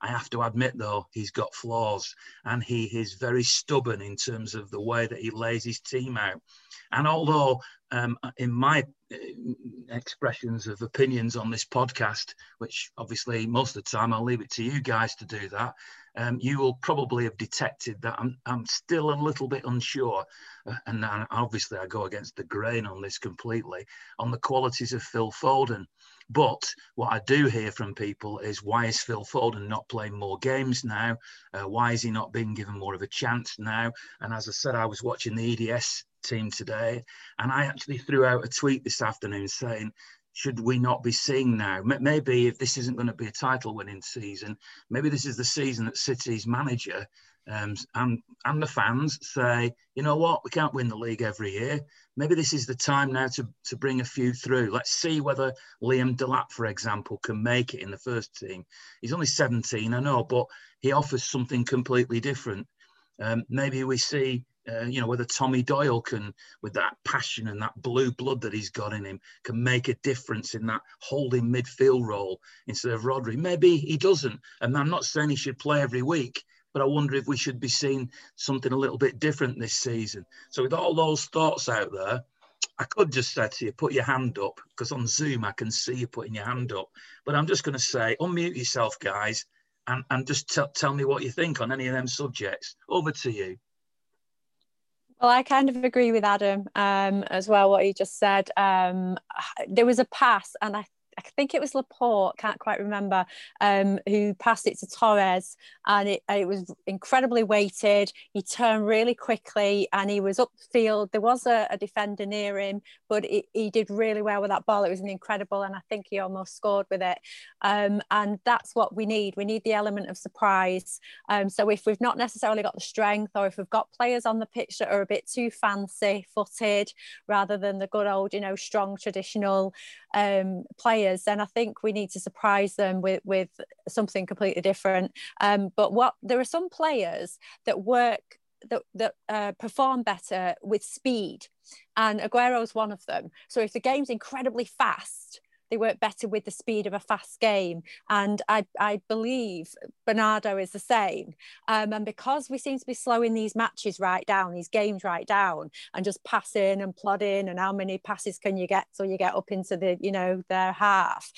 I have to admit, though, he's got flaws and he is very stubborn in terms of the way that he lays his team out. And although, um, in my uh, expressions of opinions on this podcast, which obviously most of the time I'll leave it to you guys to do that, um, you will probably have detected that I'm, I'm still a little bit unsure. Uh, and obviously, I go against the grain on this completely on the qualities of Phil Foden. But what I do hear from people is why is Phil Foden not playing more games now? Uh, why is he not being given more of a chance now? And as I said, I was watching the EDS team today. And I actually threw out a tweet this afternoon saying, should we not be seeing now? Maybe if this isn't going to be a title winning season, maybe this is the season that City's manager um, and, and the fans say, you know what, we can't win the league every year. Maybe this is the time now to, to bring a few through. Let's see whether Liam Delap, for example, can make it in the first team. He's only 17, I know, but he offers something completely different. Um, maybe we see uh, you know, whether Tommy Doyle can, with that passion and that blue blood that he's got in him, can make a difference in that holding midfield role instead of Rodri. Maybe he doesn't. And I'm not saying he should play every week, but I wonder if we should be seeing something a little bit different this season. So, with all those thoughts out there, I could just say to you, put your hand up, because on Zoom I can see you putting your hand up. But I'm just going to say, unmute yourself, guys, and, and just t- tell me what you think on any of them subjects. Over to you. Well, I kind of agree with Adam um, as well, what he just said. Um, there was a pass, and I I think it was Laporte, can't quite remember, um, who passed it to Torres, and it, it was incredibly weighted. He turned really quickly, and he was upfield. There was a, a defender near him, but it, he did really well with that ball. It was an incredible, and I think he almost scored with it. Um, and that's what we need. We need the element of surprise. Um, so if we've not necessarily got the strength, or if we've got players on the pitch that are a bit too fancy footed, rather than the good old, you know, strong traditional um, players, then I think we need to surprise them with with something completely different. Um, but what there are some players that work that that uh, perform better with speed, and Aguero is one of them. So if the game's incredibly fast, they work better with the speed of a fast game. And I, I believe Bernardo is the same. Um, and because we seem to be slowing these matches right down, these games right down, and just passing and plodding, and how many passes can you get till you get up into the, you know, their half?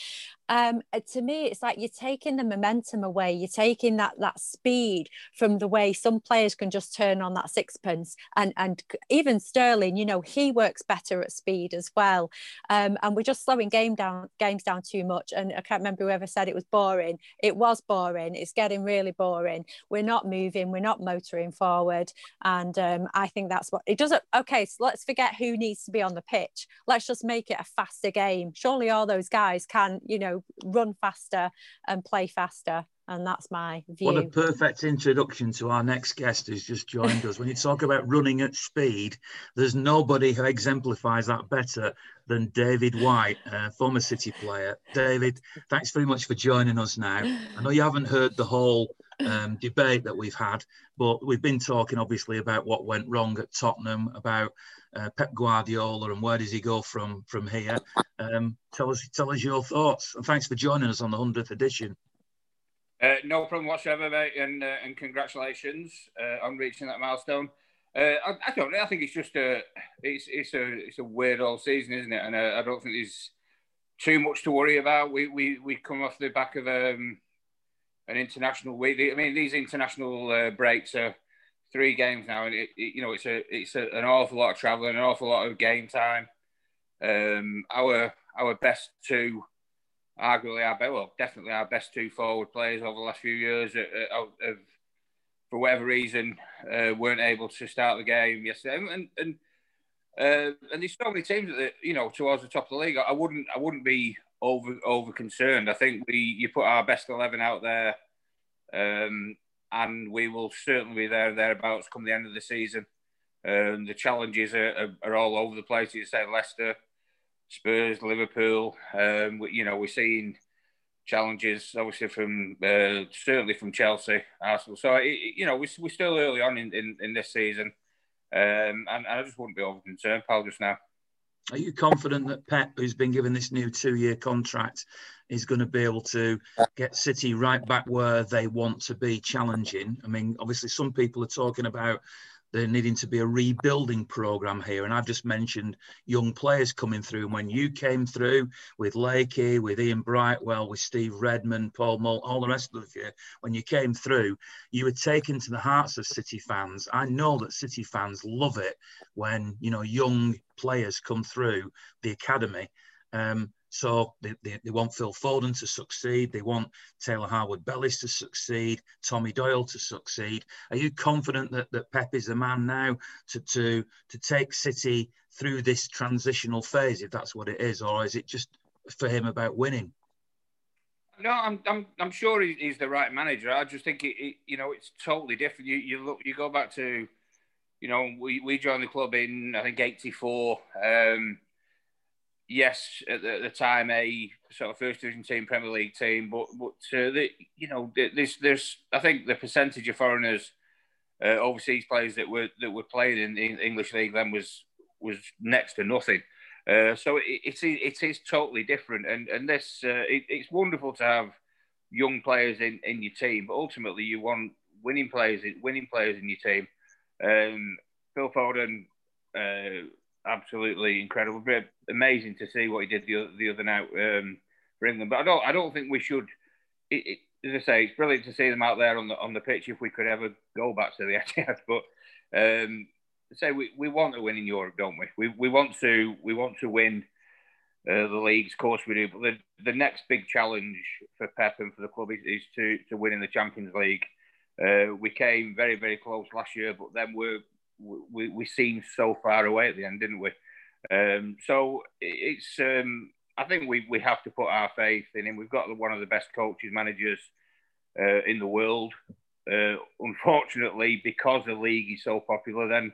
Um, uh, to me, it's like you're taking the momentum away. You're taking that that speed from the way some players can just turn on that sixpence, and and even Sterling, you know, he works better at speed as well. Um, and we're just slowing game down games down too much. And I can't remember whoever said it was boring. It was boring. It's getting really boring. We're not moving. We're not motoring forward. And um, I think that's what it doesn't. Okay, so let's forget who needs to be on the pitch. Let's just make it a faster game. Surely all those guys can, you know, run faster and play faster. And that's my view. What a perfect introduction to our next guest who's just joined us. When you talk about running at speed, there's nobody who exemplifies that better than David White, uh, former City player. David, thanks very much for joining us now. I know you haven't heard the whole um, debate that we've had. But we've been talking obviously about what went wrong at Tottenham, about uh, Pep Guardiola, and where does he go from from here? Um, tell us, tell us your thoughts, and thanks for joining us on the hundredth edition. Uh, no problem whatsoever, mate, and uh, and congratulations uh, on reaching that milestone. Uh, I, I, don't know. I think it's just a it's it's a it's a weird old season, isn't it? And uh, I don't think there's too much to worry about. We we we come off the back of um, an international week. I mean, these international breaks are three games now, and it, it, you know it's a it's a, an awful lot of travelling, an awful lot of game time. Um, our our best two arguably our best, well, definitely our best two forward players over the last few years have, have for whatever reason, uh, weren't able to start the game yesterday. And and uh, and there's so many teams that you know towards the top of the league. I wouldn't I wouldn't be over over concerned. I think we you put our best eleven out there, um, and we will certainly be there thereabouts come the end of the season. Um, the challenges are, are, are, all over the place. You say Leicester, Spurs, Liverpool. Um, you know, we're seeing challenges, obviously from uh, certainly from Chelsea, Arsenal. So it, you know, we, we're still early on in, in, in this season, um, and, and, I just wouldn't be over concerned, Paul, just now. Are you confident that Pep, who's been given this new two-year contract, is going to be able to get City right back where they want to be, challenging? I mean, obviously, some people are talking about there needing to be a rebuilding program here. And I've just mentioned young players coming through. And when you came through with Lakey, with Ian Brightwell, with Steve Redmond, Paul Mull, all the rest of you, when you came through, you were taken to the hearts of City fans. I know that City fans love it when, you know, young players come through the academy. Um, so they, they, they, want Phil Foden to succeed. They want Taylor Harwood Bellis to succeed, Tommy Doyle to succeed. Are you confident that, that Pep is the man now to, to, to take City through this transitional phase, if that's what it is, or is it just for him about winning? No, I'm, I'm, I'm sure he's the right manager. I just think it, it, you know it's totally different. You, you look, you go back to, you know, we, we joined the club in I think '84. Um, yes, at the, at the, time a sort of first division team, Premier League team, but but uh, the, you know there's there's I think the percentage of foreigners, uh, overseas players that were that were playing in the English league then was was next to nothing. Uh, so it, it, it is totally different, and and this uh, it, it's wonderful to have young players in, in your team, but ultimately you want winning players winning players in your team. Um, Phil Foden uh, absolutely incredible. amazing to see what he did the, the other night um, for England. But I don't I don't think we should. It, it, as I say, it's brilliant to see them out there on the on the pitch. If we could ever go back to the Etihad, but um, say we, we want to win in Europe, don't we? We, we want to we want to win uh, the leagues, of course we do. But the, the next big challenge for Pep and for the club is, is to to win in the Champions League. Uh, we came very very close last year, but then we're we, we seemed so far away at the end, didn't we? Um, so it's um, I think we, we have to put our faith in him. We've got one of the best coaches, managers uh, in the world. Uh, unfortunately, because the league is so popular, then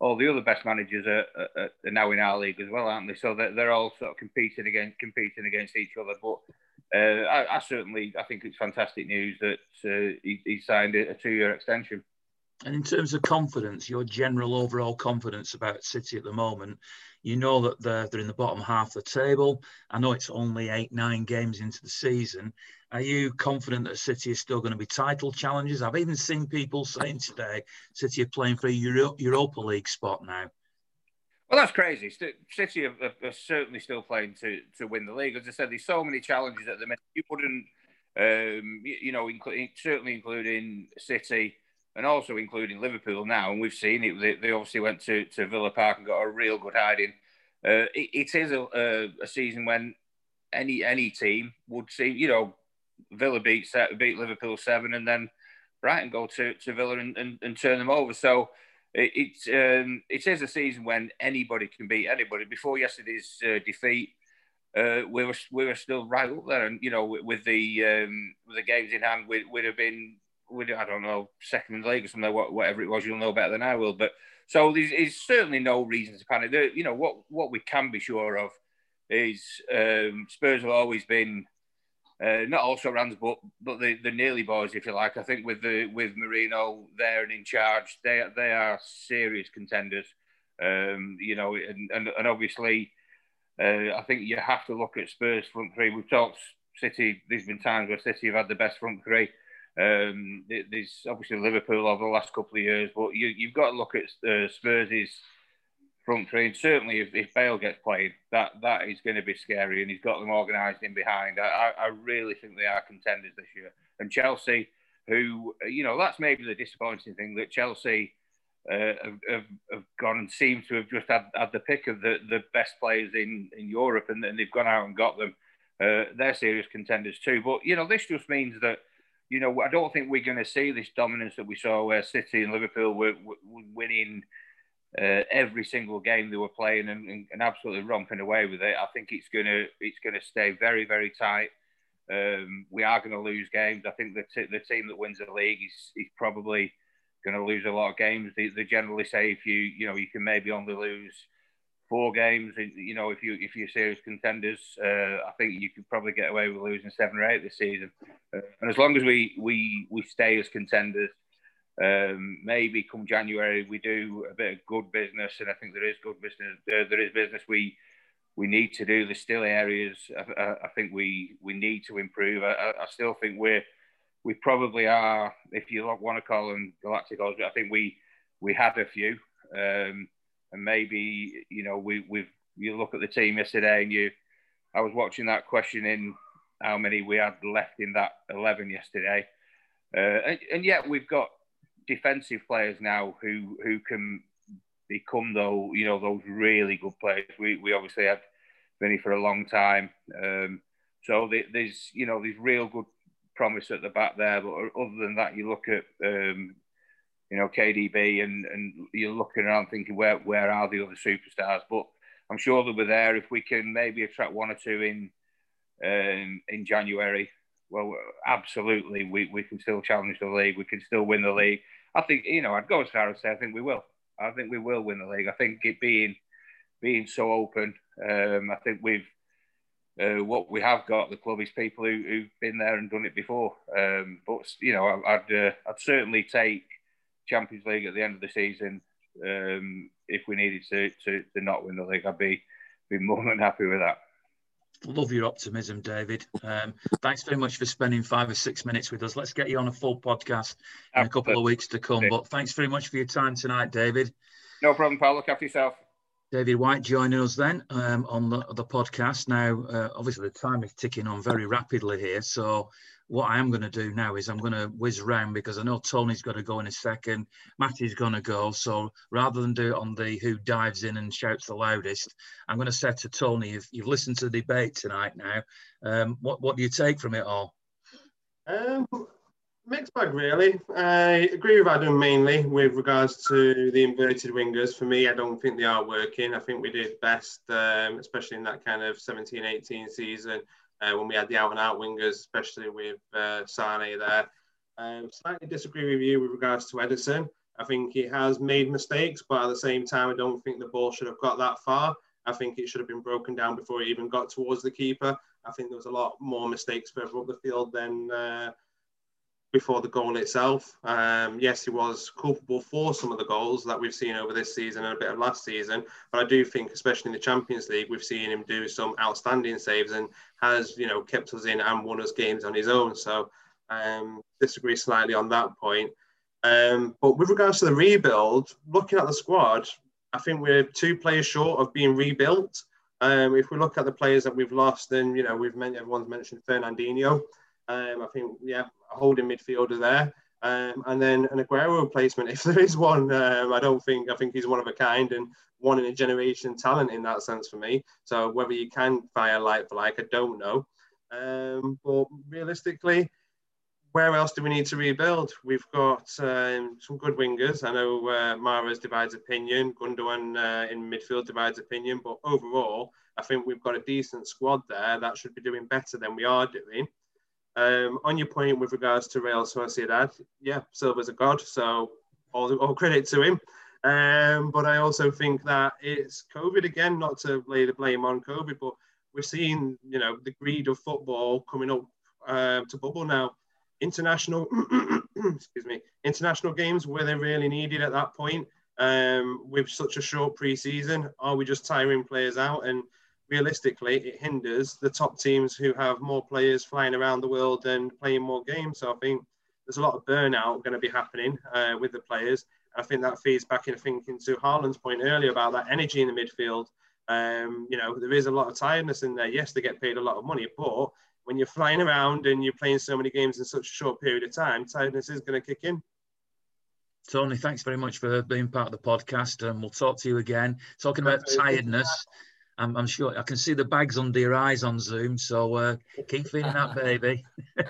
all the other best managers are, are, are, now in our league as well, aren't they? So they're, they're all sort of competing against competing against each other. But uh, I, I, certainly I think it's fantastic news that uh, he, he, signed a, a two-year extension. And in terms of confidence, your general overall confidence about City at the moment, you know that they're, they're in the bottom half of the table. I know it's only eight, nine games into the season. Are you confident that City is still going to be title challengers? I've even seen people saying today City are playing for a Euro- Europa League spot now. Well, that's crazy. City are, are, certainly still playing to, to win the league. As I said, there's so many challenges at the minute. You wouldn't, um, you, you know, certainly including City and also including Liverpool now. And we've seen it. They, they obviously went to, to Villa Park and got a real good hiding. Uh, it, it is a, a, a, season when any any team would see, you know, Villa beat beat Liverpool seven, and then Brighton go to, to Villa and, and, and turn them over. So it, it's um, it is a season when anybody can beat anybody. Before yesterday's uh, defeat, uh, we were we were still right up there, and you know with, the um, with the games in hand, we would have been we I don't know second league or something, whatever it was. You'll know better than I will. But so there's, there's certainly no reason to panic. There, you know what what we can be sure of is um, Spurs have always been uh, not also runs, but but the, the nearly boys, if you like. I think with the with Mourinho there and in charge, they they are serious contenders. Um, you know, and and, and obviously, uh, I think you have to look at Spurs front three. We've talked City. There's been times where City have had the best front three. Um, there's obviously Liverpool over the last couple of years, but you, you've got to look at uh, Spurs' front three. And certainly, if, if Bale gets played, that that is going to be scary, and he's got them organised in behind. I, I really think they are contenders this year. And Chelsea, who you know, that's maybe the disappointing thing that Chelsea. Uh, have, have, have, gone and seem to have just had, had the pick of the, the best players in, in Europe and, and they've gone out and got them. Uh, they're serious contenders too. But, you know, this just means that you know, I don't think we're going to see this dominance that we saw where City and Liverpool were, were winning uh, every single game they were playing and, and, and, absolutely romping away with it. I think it's gonna it's gonna stay very very tight. Um, we are going to lose games. I think the t- the team that wins the league is is probably going to lose a lot of games. They, they generally say if you you know you can maybe only lose four games. You know, if you if you're serious contenders, uh, I think you could probably get away with losing seven or eight this season. Uh, and as long as we we we stay as contenders, um, maybe come January we do a bit of good business, and I think there is good business. Uh, there is business we we need to do. There's still areas I, I, I think we we need to improve. I, I, still think we're we probably are. If you want to call them Galacticos, I think we we had a few. Um, and maybe you know we we've you look at the team yesterday and you I was watching that questioning how many we had left in that 11 yesterday. Uh, and, and, yet we've got defensive players now who who can become though you know those really good players. We, we obviously had Vinny for a long time. Um, so the, there's you know there's real good promise at the back there. But other than that you look at um, you know, KDB, and and you're looking around thinking where where are the other superstars? But I'm sure they'll be there if we can maybe attract one or two in um, in January. Well, absolutely, we, we can still challenge the league. We can still win the league. I think you know I'd go as far as say I think we will. I think we will win the league. I think it being being so open. Um, I think we've uh, what we have got the club is people who, who've been there and done it before. Um, but you know, I, would uh, I'd certainly take Champions League at the end of the season, um, if we needed to, to, to not win the league, I'd be be more than happy with that. Love your optimism, David. Um, thanks very much for spending five or six minutes with us. Let's get you on a full podcast in a couple of weeks to come. But thanks very much for your time tonight, David. No problem, pal. Look after yourself. David White joining us then um, on the, the podcast. Now, uh, obviously, the time is ticking on very rapidly here. So, what I am going to do now is I'm going to whiz around because I know Tony's got to go in a second. Matty's going to go. So, rather than do it on the who dives in and shouts the loudest, I'm going to say to Tony, if you've listened to the debate tonight now, um, what, what do you take from it all? Um, mixed bag, really. I agree with Adam mainly with regards to the inverted wingers. For me, I don't think they are working. I think we did best, um, especially in that kind of 17 18 season uh, when we had the out and out wingers, especially with uh, Sane there. Um, slightly disagree with you with regards to Ederson. I think he has made mistakes, but at the same time, I don't think the ball should have got that far. I think it should have been broken down before it even got towards the keeper. I think there was a lot more mistakes further up the field than uh, before the goal itself. Um, yes, he was culpable for some of the goals that we've seen over this season and a bit of last season, but I do think, especially in the Champions League, we've seen him do some outstanding saves and has, you know, kept us in and won us games on his own. So, um, disagree slightly on that point. Um, but with regards to the rebuild, looking at the squad, I think we're two players short of being rebuilt. Um, if we look at the players that we've lost, then you know we've mentioned everyone's mentioned Fernandinho. Um, I think yeah, a holding midfielder there. Um, and then an Aguero replacement, if there is one, um, I don't think I think he's one of a kind and one in a generation talent in that sense for me. So whether you can fire like for like, I don't know. Um, but realistically, where else do we need to rebuild? We've got um, some good wingers. I know uh, Mahrez divides opinion, Gundogan uh, in midfield divides opinion, but overall, I think we've got a decent squad there that should be doing better than we are doing. Um, on your point with regards to Real Sociedad, yeah, Silva's a god, so all, all credit to him. Um, but I also think that it's COVID again, not to lay the blame on COVID, but we're seeing, you know, the greed of football coming up uh, to bubble now. International, excuse me, international games were they really needed at that point? Um, with such a short pre-season, are we just tiring players out? And realistically, it hinders the top teams who have more players flying around the world and playing more games. So I think there's a lot of burnout going to be happening uh, with the players. I think that feeds back in thinking to Harlan's point earlier about that energy in the midfield. Um, you know, there is a lot of tiredness in there. Yes, they get paid a lot of money, but when you're flying around and you're playing so many games in such a short period of time, tiredness is going to kick in. Tony, thanks very much for being part of the podcast, and we'll talk to you again. Talking about tiredness, I'm, I'm, sure I can see the bags under your eyes on Zoom, so uh, keep feeding that baby.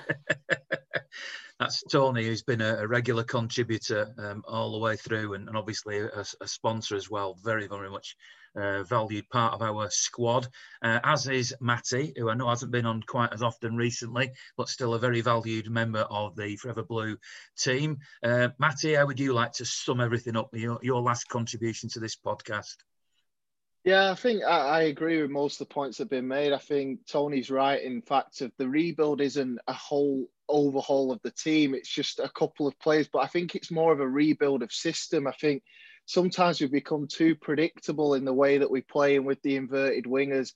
that's Tony, who's been a, a regular contributor um, all the way through, and, and obviously a, a, sponsor as well. Very, very much uh, valued part of our squad, uh, as is Matty, who I know hasn't been on quite as often recently, but still a very valued member of the Forever Blue team. Uh, Matty, how would you like to sum everything up? Your, your last contribution to this podcast. Yeah, I think I, I, agree with most of the points that have been made. I think Tony's right. In fact, if the rebuild isn't a whole overhaul of the team. It's just a couple of players, but I think it's more of a rebuild of system. I think sometimes we've become too predictable in the way that we play and with the inverted wingers.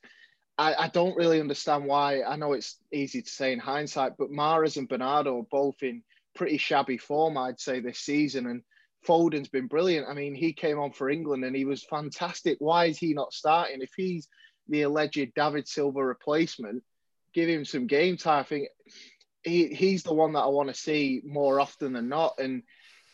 I, I, don't really understand why. I know it's easy to say in hindsight, but Mahrez and Bernardo are both in pretty shabby form, I'd say, this season. And Foden's been brilliant. I mean, he came on for England and he was fantastic. Why is he not starting? If he's the alleged David Silva replacement, give him some game time. I think he, he's the one that I want to see more often than not. And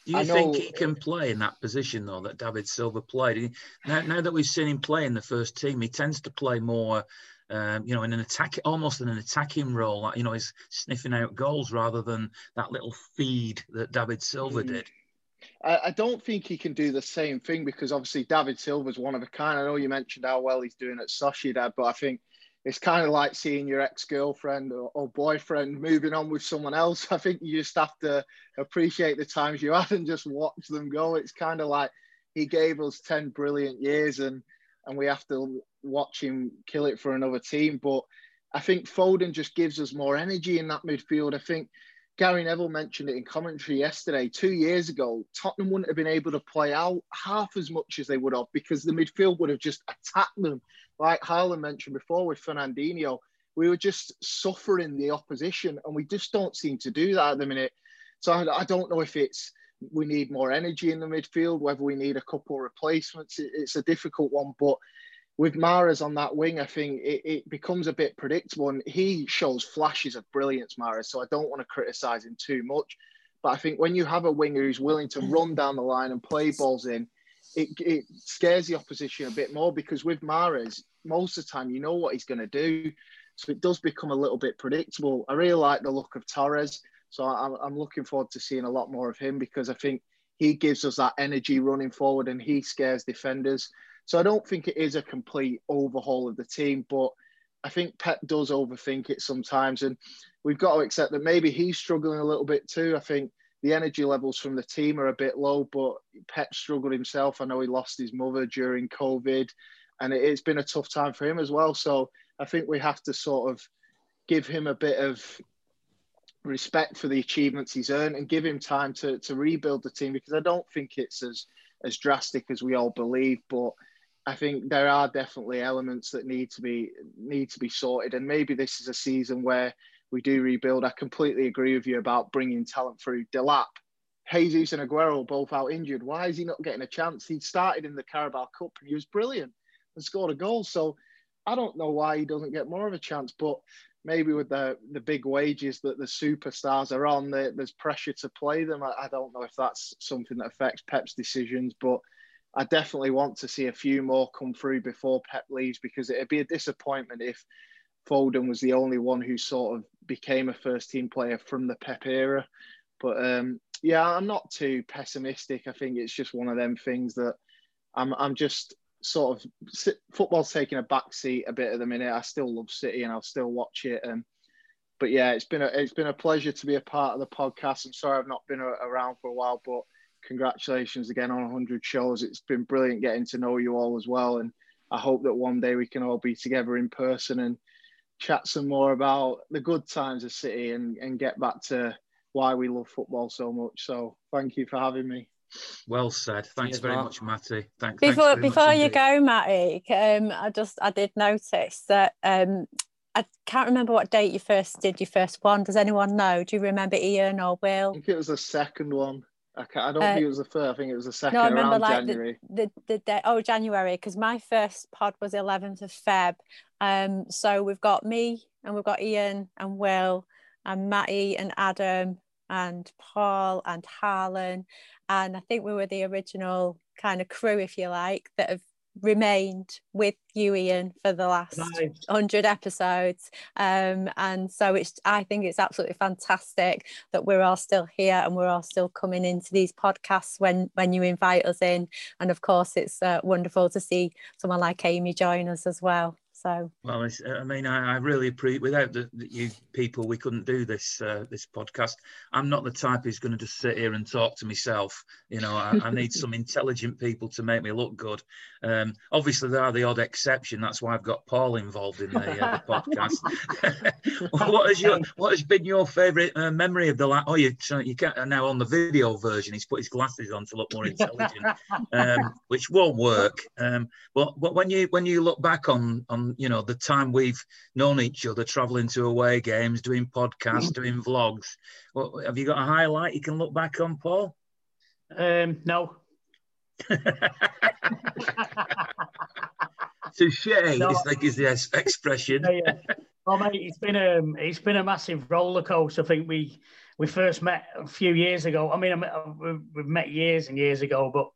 do you know, think he can play in that position though that David Silva played? Now, now that we've seen him play in the first team, he tends to play more. Um, you know, in an attack, almost in an attacking role, like, you know, he's sniffing out goals rather than that little feed that David Silva mm. did. I, don't think he can do the same thing because obviously David Silva's one of a kind. I know you mentioned how well he's doing at Sociedad, but I think it's kind of like seeing your ex-girlfriend or, or, boyfriend moving on with someone else. I think you just have to appreciate the times you had and just watch them go. It's kind of like he gave us 10 brilliant years and and we have to watch him kill it for another team. But I think Foden just gives us more energy in that midfield. I think Gary Neville mentioned it in commentary yesterday. Two years ago, Tottenham wouldn't have been able to play out half as much as they would have because the midfield would have just attacked them. Like Harlan mentioned before with Fernandinho, we were just suffering the opposition, and we just don't seem to do that at the minute. So I, I don't know if it's we need more energy in the midfield, whether we need a couple of replacements. It, it's a difficult one, but with Mahrez on that wing, I think it, it, becomes a bit predictable. And he shows flashes of brilliance, Mahrez. So I don't want to criticize him too much. But I think when you have a winger who's willing to run down the line and play balls in, it, it scares the opposition a bit more because with Mahrez, most of the time you know what he's going to do. So it does become a little bit predictable. I really like the look of Torres. So I'm, I'm looking forward to seeing a lot more of him because I think he gives us that energy running forward and he scares defenders. So I don't think it is a complete overhaul of the team, but I think Pep does overthink it sometimes. And we've got to accept that maybe he's struggling a little bit too. I think the energy levels from the team are a bit low, but Pep struggled himself. I know he lost his mother during COVID, and it's been a tough time for him as well. So I think we have to sort of give him a bit of respect for the achievements he's earned and give him time to, to rebuild the team because I don't think it's as as drastic as we all believe, but I think there are definitely elements that need to be need to be sorted, and maybe this is a season where we do rebuild. I completely agree with you about bringing talent through. Delap, Jesus, and Aguero both out injured. Why is he not getting a chance? He started in the Carabao Cup and he was brilliant and scored a goal. So I don't know why he doesn't get more of a chance, but maybe with the the big wages that the superstars are on, there's pressure to play them. I, I don't know if that's something that affects Pep's decisions, but I definitely want to see a few more come through before Pep leaves because it'd be a disappointment if Foden was the only one who sort of became a first team player from the Pep era. But um, yeah, I'm not too pessimistic. I think it's just one of them things that I'm I'm just sort of football's taking a back seat a bit at the minute. I still love City and I'll still watch it. And but yeah, it's been a it's been a pleasure to be a part of the podcast. I'm sorry I've not been around for a while, but congratulations again on 100 shows. It's been brilliant getting to know you all as well. And I hope that one day we can all be together in person and chat some more about the good times of City and, and get back to why we love football so much. So thank you for having me. Well said. Thanks very Matt. much, Matty. Thank, Before thanks before you go, Matty, um, I just I did notice that um, I can't remember what date you first did your first one. Does anyone know? Do you remember Ian or Will? I think it was the second one. I, I don't Uh, think it was the first. I think it was the second No, I remember like January. the the the day. Oh, January, because my first pod was 11th of Feb. Um, so we've got me and we've got Ian and Will and Matty and Adam and Paul and Harlan, and I think we were the original kind of crew, if you like, that have remained with you, Ian, for the last Nice. 100 episodes. Um, and so it's, I think it's absolutely fantastic that we're all still here and we're all still coming into these podcasts when, when you invite us in. And of course, it's uh, wonderful to see someone like Amy join us as well. So Well, it's, I mean, I, I really appreciate. Without the, the, you people, we couldn't do this uh, this podcast. I'm not the type who's going to just sit here and talk to myself. You know, I, I need some intelligent people to make me look good. Um, obviously, there are the odd exception. That's why I've got Paul involved in the, uh, the podcast. what is your What has been your favourite uh, memory of the last? Oh, you you can't now on the video version. He's put his glasses on to look more intelligent, um, which won't work. Um, but but when you when you look back on on you know the time we've known each other, traveling to away games, doing podcasts, doing vlogs, what, have you got a highlight you can look back on, Paul? Um, no. Touche No. is like is the expression. Yeah, yeah. Well, mate, it's been um, it's been a massive roller coaster. I think we we first met a few years ago. I mean, we- we've met years and years ago, but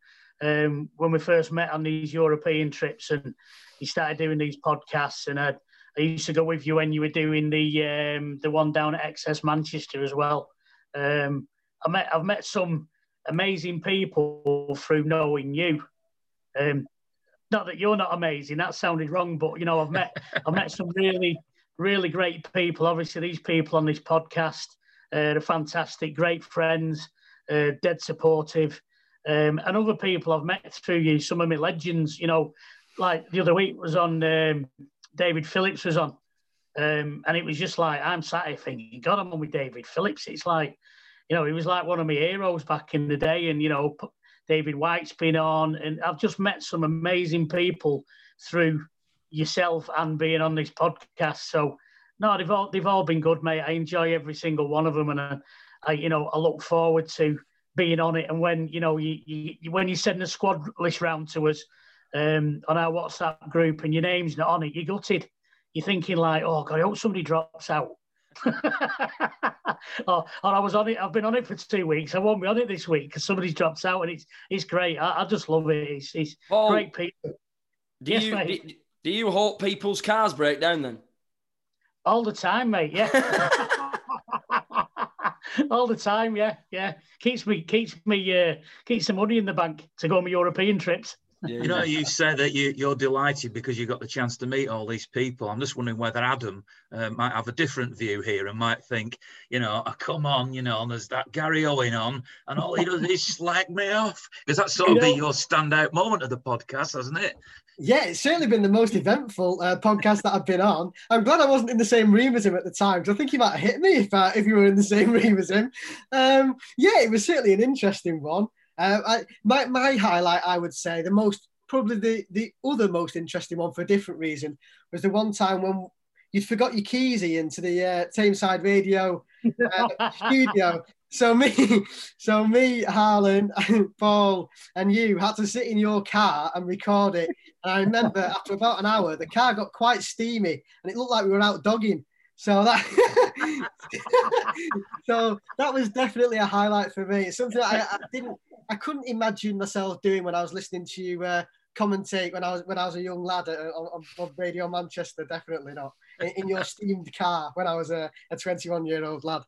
um, when we first met on these European trips, and you started doing these podcasts, and I, I used to go with you when you were doing the um, the one down at XS Manchester as well. Um, I met I've met some amazing people through knowing you. Um, not that you're not amazing. That sounded wrong, but you know, I've met I've met some really really great people. Obviously, these people on this podcast uh, are fantastic, great friends, uh, dead supportive, um, and other people I've met through you. Some of my legends, you know, like the other week was on um, David Phillips was on, um, and it was just like I'm sat here thinking, God, I'm on with David Phillips. It's like, you know, he was like one of my heroes back in the day, and you know, David White's been on, and I've just met some amazing people through yourself and being on this podcast. So, no, they've all they've all been good, mate. I enjoy every single one of them, and I, I you know, I look forward to being on it. And when you know, you, you when you send the squad list round to us um, on our WhatsApp group, and your name's not on it, you're gutted. You're thinking like, oh God, I hope somebody drops out. or, or I was on it. I've been on it for two weeks. I won't be on it this week because somebody drops out, and it's it's great. I, I just love it. It's, it's great people. Do Yes, you mate. do, do you hope people's cars break down then? All the time, mate. Yeah. All the time, yeah, yeah. Keeps me, keeps me, uh, keeps some money in the bank to go on my European trips. You know, you said that you, you're delighted because you got the chance to meet all these people. I'm just wondering whether Adam uh, might have a different view here and might think, you know, oh, come on, you know, and there's that Gary Owen on, and all he does is slag me off. Because that's sort of know- been your standout moment of the podcast, hasn't it? Yeah, it's certainly been the most eventful uh, podcast that I've been on. I'm glad I wasn't in the same room as him at the time because I think he might have hit me if uh, if you were in the same room as him. Um, yeah, it was certainly an interesting one. Uh, I, my my highlight, I would say, the most probably the the other most interesting one for a different reason was the one time when you'd forgot your keys into the uh, Tameside Radio uh, studio. So me, so me, Harlan, Paul, and you had to sit in your car and record it. And I remember after about an hour, the car got quite steamy, and it looked like we were out dogging. So that, so that was definitely a highlight for me. It's something I, I didn't, I couldn't imagine myself doing when I was listening to you uh, commentate when I was when I was a young lad at, on, on Radio Manchester. Definitely not in, in your steamed car when I was a, a 21 year old lad.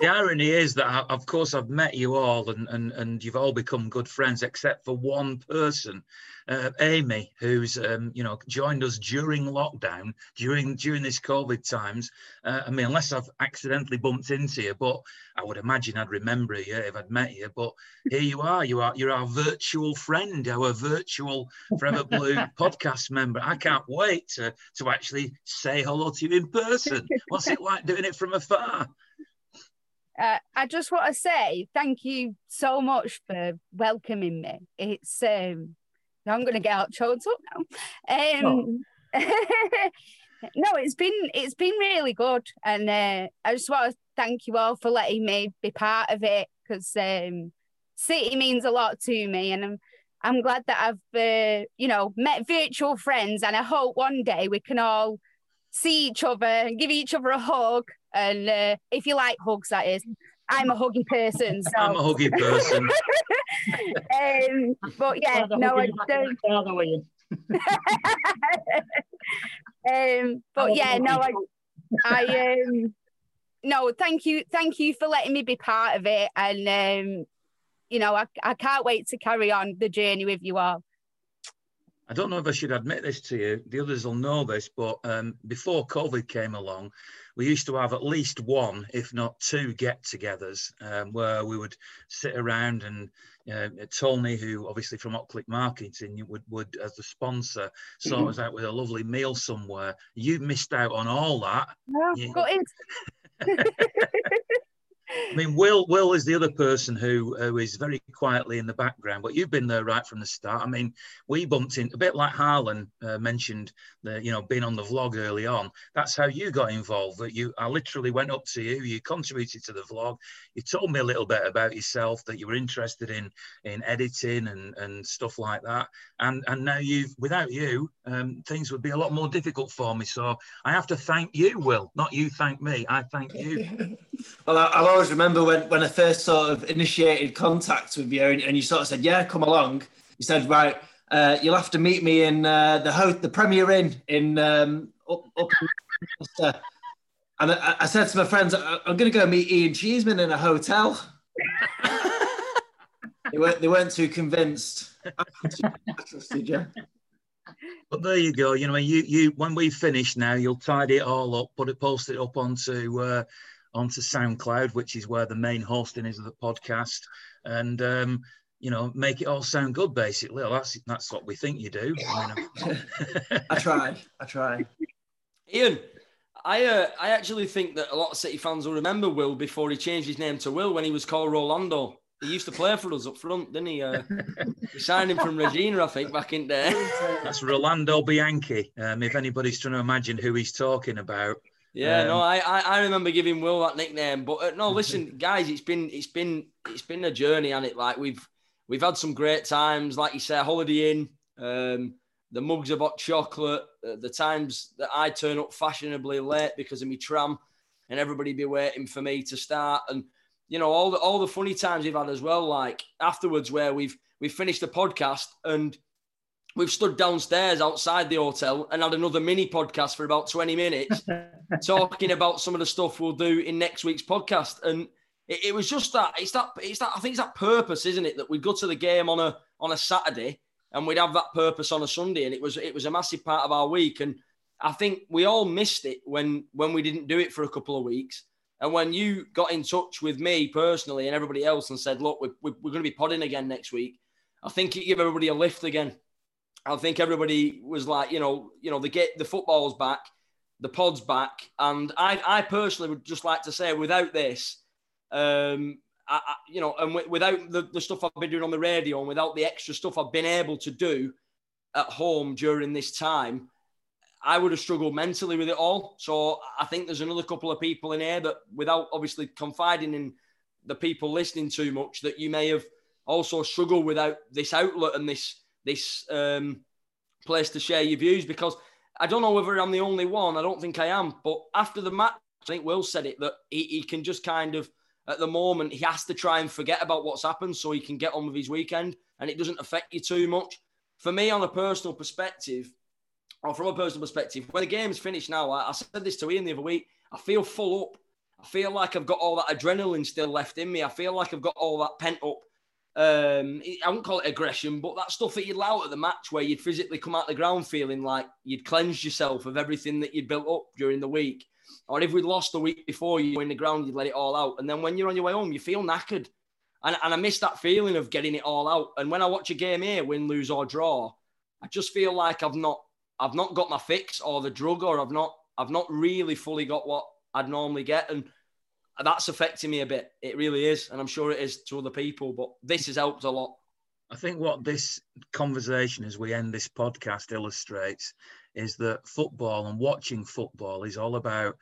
The irony is that, I, of course, I've met you all, and, and and you've all become good friends, except for one person, uh, Amy, who's um, you know joined us during lockdown, during during this COVID times. Uh, I mean, unless I've accidentally bumped into you, but I would imagine I'd remember you if I'd met you. But here you are, you are you're our virtual friend, our virtual Forever Blue podcast member. I can't wait to to actually say hello to you in person. What's it like doing it from afar? Uh, I just want to say thank you so much for welcoming me. It's um, I'm going to get out choked up now. Um, oh. no, it's been it's been really good, and uh, I just want to thank you all for letting me be part of it because um, City means a lot to me, and I'm I'm glad that I've uh, you know met virtual friends, and I hope one day we can all see each other and give each other a hug and uh, if you like hugs, that is. I'm a huggy person. So. I'm a huggy person. um, but yeah, no, I don't. um, but yeah, no, I, I um, no, thank you, thank you for letting me be part of it, and um, you know, I, I can't wait to carry on the journey with you all. I don't know if I should admit this to you. The others will know this, but um, before COVID came along, we used to have at least one, if not two, get-togethers um, where we would sit around and uh, Tony, who obviously from Ocklick Marketing, would, would as the sponsor, sort mm-hmm. us out with a lovely meal somewhere. You missed out on all that. No, you, got it. I mean, Will Will is the other person who, who is very quietly in the background, but you've been there right from the start. I mean, we bumped in a bit like Harlan uh, mentioned, the you know being on the vlog early on. That's how you got involved. That you, I literally went up to you. You contributed to the vlog. You told me a little bit about yourself that you were interested in in editing and and stuff like that. And and now you've without you, um, things would be a lot more difficult for me. So I have to thank you, Will, not you thank me. I thank you. well, I, always remember when, when I first sort of initiated contact with you and, and you sort of said, yeah, come along. You said, right, uh, you'll have to meet me in uh, the ho- the Premier Inn in um, up, up in And I, I, said to my friends, I'm going to go meet Ian Cheeseman in a hotel. they, weren't, they weren't too convinced. I trusted you. But there you go. You know, you you when we finish now, you'll tidy it all up, put it, post it up onto uh, onto SoundCloud, which is where the main hosting is of the podcast, and um, you know, make it all sound good. Basically, well, that's that's what we think you do. I, mean, I try. I try. Ian, I uh, I actually think that a lot of City fans will remember Will before he changed his name to Will when he was called Rolando. He used to play for us up front, didn't he? Uh, we signed him from Reggina, I think, back in there. That's Rolando Bianchi. Um, if anybody's trying to imagine who he's talking about. Yeah, um, no, I, I remember giving Will that nickname, but uh, no, listen, guys, it's been it's been it's been a journey, and it? Like we've we've had some great times, like you said, Holiday Inn, um, the mugs of hot chocolate, uh, the times that I turn up fashionably late because of my tram, and everybody be waiting for me to start, and you know all the all the funny times we've had as well, like afterwards where we've we've finished the podcast and we've stood downstairs outside the hotel and had another mini podcast for about 20 minutes talking about some of the stuff we'll do in next week's podcast. And it, it, was just that it's that it's that i think it's that purpose isn't it that we'd go to the game on a on a saturday and we'd have that purpose on a sunday and it was it was a massive part of our week. And i think we all missed it when when we didn't do it for a couple of weeks. And when you got in touch with me personally and everybody else and said look we're, we're, going to be podding again next week i think it gave everybody a lift again I think everybody was like, you know, you know, the get the football's back, the pod's back, and I, I personally would just like to say, without this, um, I, I, you know, and w- without the, the stuff I've been doing on the radio, and without the extra stuff I've been able to do at home during this time, I would have struggled mentally with it all. So I think there's another couple of people in here that, without obviously confiding in the people listening too much, that you may have also struggled without this outlet and this this um, place to share your views because I don't know whether I'm the only one. I don't think I am. But after the match, I think Will said it that he, he can just kind of, at the moment, he has to try and forget about what's happened so he can get on with his weekend and it doesn't affect you too much. For me, on a personal perspective, or from a personal perspective, when the game's finished now, I, I said this to Ian the other week, I feel full up. I feel like I've got all that adrenaline still left in me. I feel like I've got all that pent up. Um, I wouldn't call it aggression, but that stuff that you'd allow at the match where you'd physically come out the ground feeling like you'd cleansed yourself of everything that you'd built up during the week. Or if we'd lost the week before, you in the ground, you'd let it all out. And then when you're on your way home, you feel knackered. And, and I miss that feeling of getting it all out. And when I watch a game here, win, lose, or draw, I just feel like I've not I've not got my fix or the drug, or I've not I've not really fully got what I'd normally get. And that's affecting me a bit. It really is. And I'm sure it is to other people, but this has helped a lot. I think what this conversation as we end this podcast illustrates is that football and watching football is all about,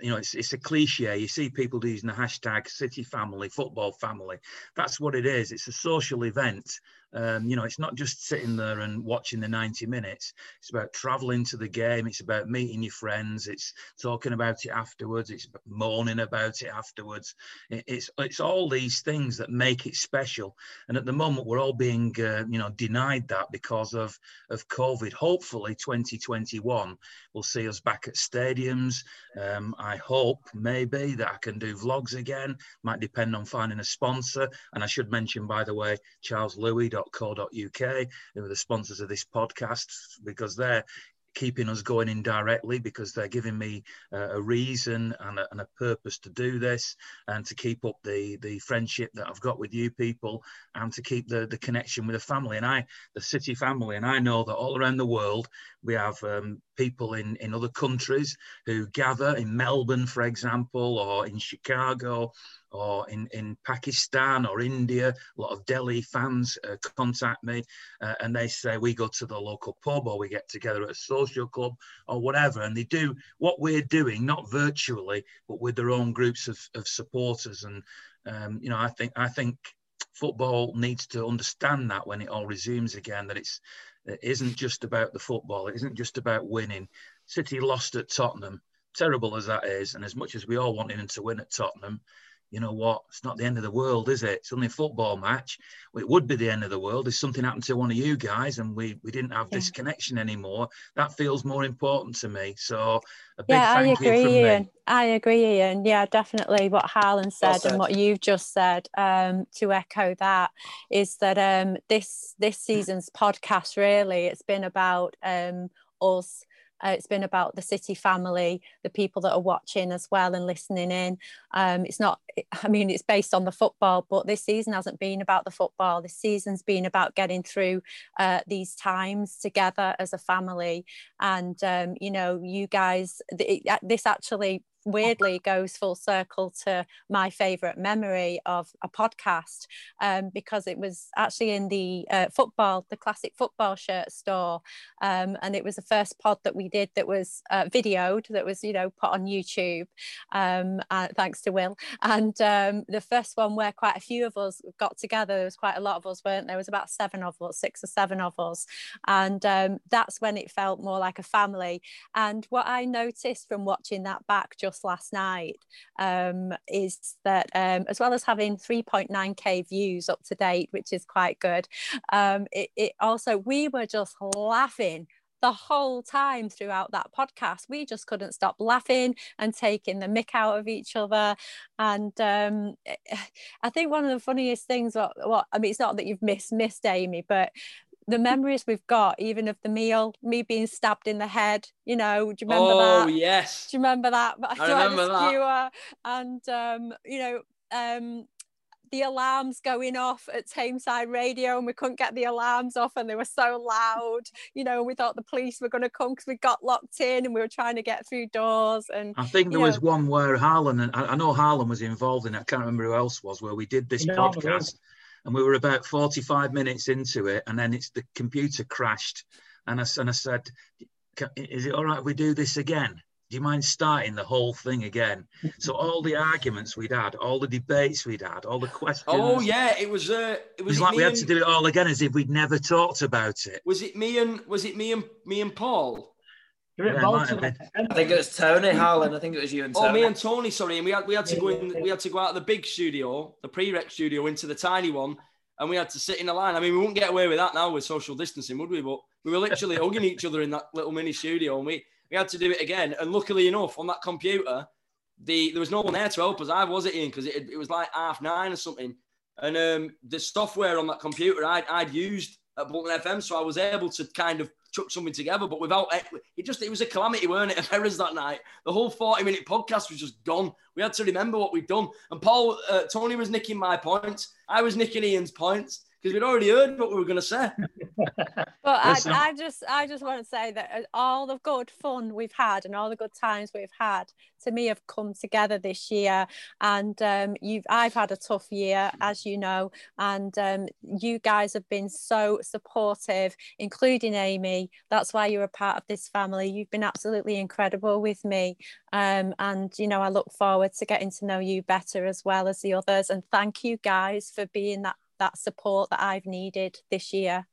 you know, it's, it's a cliche. You see people using the hashtag city family, football family. That's what it is. It's a social event. Um, you know, it's not just sitting there and watching the 90 minutes. It's about traveling to the game. It's about meeting your friends. It's talking about it afterwards. It's moaning about it afterwards. It, it's it's all these things that make it special. And at the moment, we're all being, uh, you know, denied that because of of COVID. Hopefully, 2021 will see us back at stadiums. Um, I hope maybe that I can do vlogs again. Might depend on finding a sponsor. And I should mention, by the way, Charles Louis co.uk who are the sponsors of this podcast because they're keeping us going indirectly because they're giving me uh, a reason and a, and a, purpose to do this and to keep up the the friendship that I've got with you people and to keep the the connection with the family. And I the city family and I know that all around the world we have um, people in in other countries who gather in Melbourne for example or in Chicago or in, in Pakistan or India. A lot of Delhi fans uh, contact me uh, and they say we go to the local pub or we get together at a social club or whatever. And they do what we're doing, not virtually, but with their own groups of, of supporters. And, um, you know, I think, I think football needs to understand that when it all resumes again, that it's, it isn't just about the football. It isn't just about winning. City lost at Tottenham, terrible as that is, and as much as we all wanted them to win at Tottenham, you know what? It's not the end of the world, is it? It's only a football match. Well, it would be the end of the world if something happened to one of you guys and we, we didn't have yeah. this connection anymore. That feels more important to me. So a big yeah, thank I agree, you Ian. me. I agree, Ian. Yeah, definitely. What Harlan said, well said. and what you've just said. Um, to echo that is that um, this this season's podcast really it's been about um, us uh, it's been about the city family, the people that are watching as well and listening in. Um, it's not, I mean, it's based on the football, but this season hasn't been about the football. This season's been about getting through uh, these times together as a family. And, um, you know, you guys, this actually weirdly goes full circle to my favorite memory of a podcast um, because it was actually in the uh, football, the classic football shirt store. Um, and it was the first pod that we did that was uh, videoed, that was, you know, put on YouTube, um, uh, thanks to Will. And um, the first one where quite a few of us got together, there was quite a lot of us, weren't there? There was about seven of us, six or seven of us. And um, that's when it felt more like a family. And what I noticed from watching that back just last night um, is that um, as well as having 3.9k views up to date, which is quite good, um, it, it also we were just laughing the whole time throughout that podcast. We just couldn't stop laughing and taking the mick out of each other. And um, I think one of the funniest things, what, what I mean, it's not that you've missed missed Amy, but the memories we've got, even of the meal, me being stabbed in the head, you know, do you remember oh, that? Oh, yes. Do you remember that? I remember that. Skewer, and, um, you know, um, the alarms going off at Tameside Radio and we couldn't get the alarms off and they were so loud, you know, we thought the police were going to come because we got locked in and we were trying to get through doors. And I think there was one where Harlan, and I, know Harlan was involved in it, I can't remember who else was, where we did this no, podcast and we were about 45 minutes into it and then it's the computer crashed. And I, and I said is it all right if we do this again? Do you mind starting the whole thing again? So all the arguments we'd had all the debates we'd had all the questions oh yeah it was uh it was, it was like we had and, to do it all again as if we'd never talked about it. Was it me and was it me and me and paul yeah, I think it was Tony Harlan. I think it was you and Tony. Oh, me and Tony. Sorry, and we had we had to go in. We had to go out of the big studio, the pre-rec studio, into the tiny one, and we had to sit in a line. I mean, we wouldn't get away with that now with social distancing, would we? But we were literally hugging each other in that little mini studio, and we we had to do it again. And luckily enough, on that computer, the there was no one there to help us. I was it in because it, it was like half nine or something, and um, the software on that computer I'd, I'd used at Bolton FM, so I was able to kind of chuck something together. But without it, it just it was a calamity, weren't it? Of errors that night. The whole forty minute podcast was just gone. We had to remember what we'd done. And Paul, uh, Tony was nicking my points. I was nicking Ian's points because we'd already heard what we were going to say. but I, I, just, I just want to say that uh, all the good fun we've had and all the good times we've had, to me, have come together this year. And um, you've, I've had a tough year, as you know, and um, you guys have been so supportive, including Amy. That's why you're a part of this family. You've been absolutely incredible with me, um, and you know, I look forward to getting to know you better as well as the others. And thank you guys for being that that support that I've needed this year.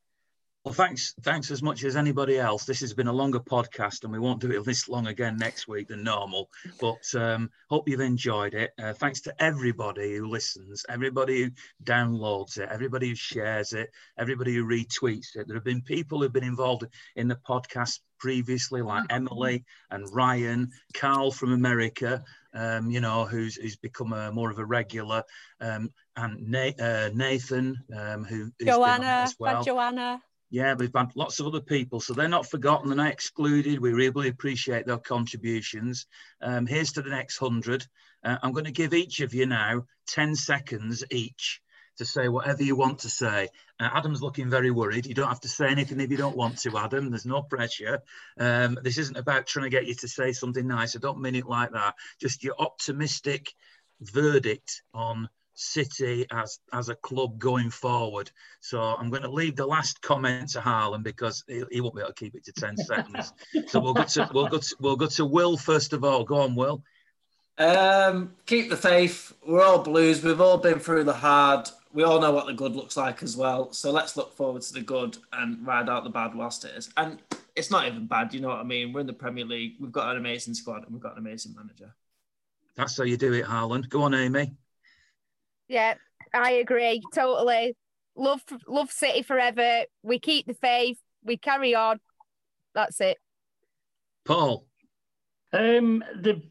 Well, thanks, thanks as much as anybody else. This has been a longer podcast, and we won't do it this long again next week than normal. But um, hope you've enjoyed it. Uh, thanks to everybody who listens, everybody who downloads it, everybody who shares it, everybody who retweets it. There have been people who've been involved in the podcast previously, like Emily and Ryan, Carl from America, um, you know, who's who's become a, more of a regular, um, and uh, Nathan, um, who Joanna, as well. Joanna. Yeah, we've had lots of other people, so they're not forgotten, they're not excluded. We really appreciate their contributions. Um, here's to the next hundred. Uh, I'm going to give each of you now 10 seconds each to say whatever you want to say. Uh, Adam's looking very worried. You don't have to say anything if you don't want to, Adam. There's no pressure. Um, this isn't about trying to get you to say something nice. I don't mean it like that. Just your optimistic verdict on City as as a club going forward. So I'm going to leave the last comment to Harlan because he, he won't be able to keep it to ten seconds. so we'll go to we'll go to, we'll go to Will first of all. Go on, Will. Um, keep the faith. We're all blues. We've all been through the hard we all know what the good looks like as well. So let's look forward to the good and ride out the bad whilst it is. And it's not even bad, you know what I mean? We're in the Premier League. We've got an amazing squad and we've got an amazing manager. That's how you do it, Harlan. Go on, Amy. Yeah, I agree totally. Love, love City forever. We keep the faith. We carry on. That's it. Paul. Um, the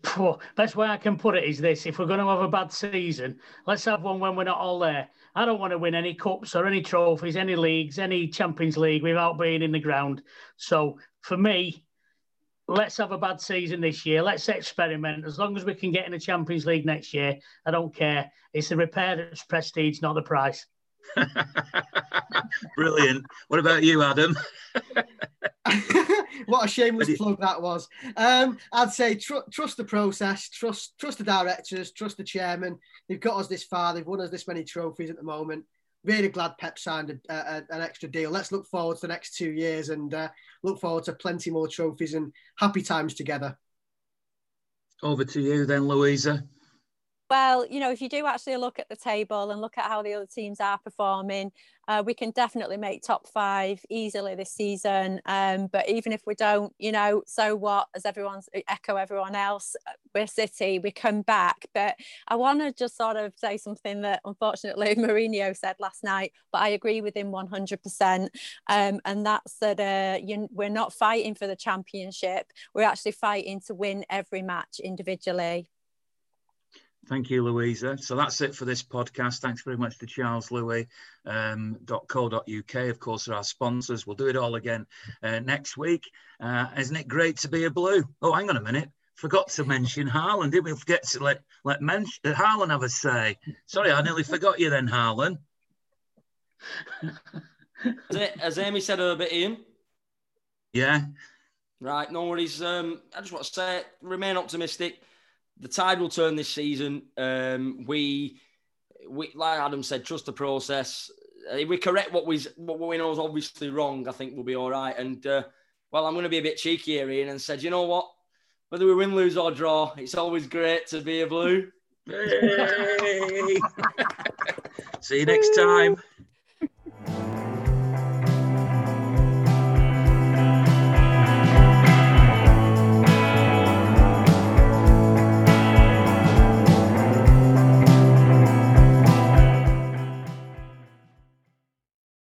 best way I can put it is this: if we're going to have a bad season, let's have one when we're not all there. I don't want to win any cups or any trophies, any leagues, any Champions League without being in the ground. So for me, let's have a bad season this year. Let's experiment. As long as we can get in the Champions League next year, I don't care. It's the repair that's prestige, not the price. Brilliant. What about you, Adam? what a shameless plug that was. Um, I'd say tr- trust the process, trust trust the directors, trust the chairman. They've got us this far. They've won us this many trophies at the moment. Really glad Pep signed a, a, an extra deal. Let's look forward to the next two years and uh, look forward to plenty more trophies and happy times together. Over to you then, Louisa. Well, you know, if you do actually look at the table and look at how the other teams are performing, uh, we can definitely make top five easily this season. Um, but even if we don't, you know, so what? As everyone's echo everyone else, uh, we're City, we come back. But I want to just sort of say something that unfortunately Mourinho said last night, but I agree with him 100%. Um, and that's that uh, you, we're not fighting for the championship, we're actually fighting to win every match individually. Thank you, Louisa. So that's it for this podcast. Thanks very much to Charles Louis, um. Of course, are our sponsors. We'll do it all again uh, next week. Uh, isn't it great to be a blue? Oh, hang on a minute. Forgot to mention Harlan. Didn't we forget to let let mention, uh, Harlan have a say? Sorry, I nearly forgot you then, Harlan. Has Amy said a bit, Ian? Yeah. Right, no worries. Um, I just want to say, remain optimistic the tide will turn this season. Um, we, we, like Adam said, trust the process. Uh, if we correct what we what we know is obviously wrong, I think we'll be all right. And uh, well, I'm going to be a bit cheeky here, Ian, and said, you know what? Whether we win, lose, or draw, it's always great to be a blue. See you next time.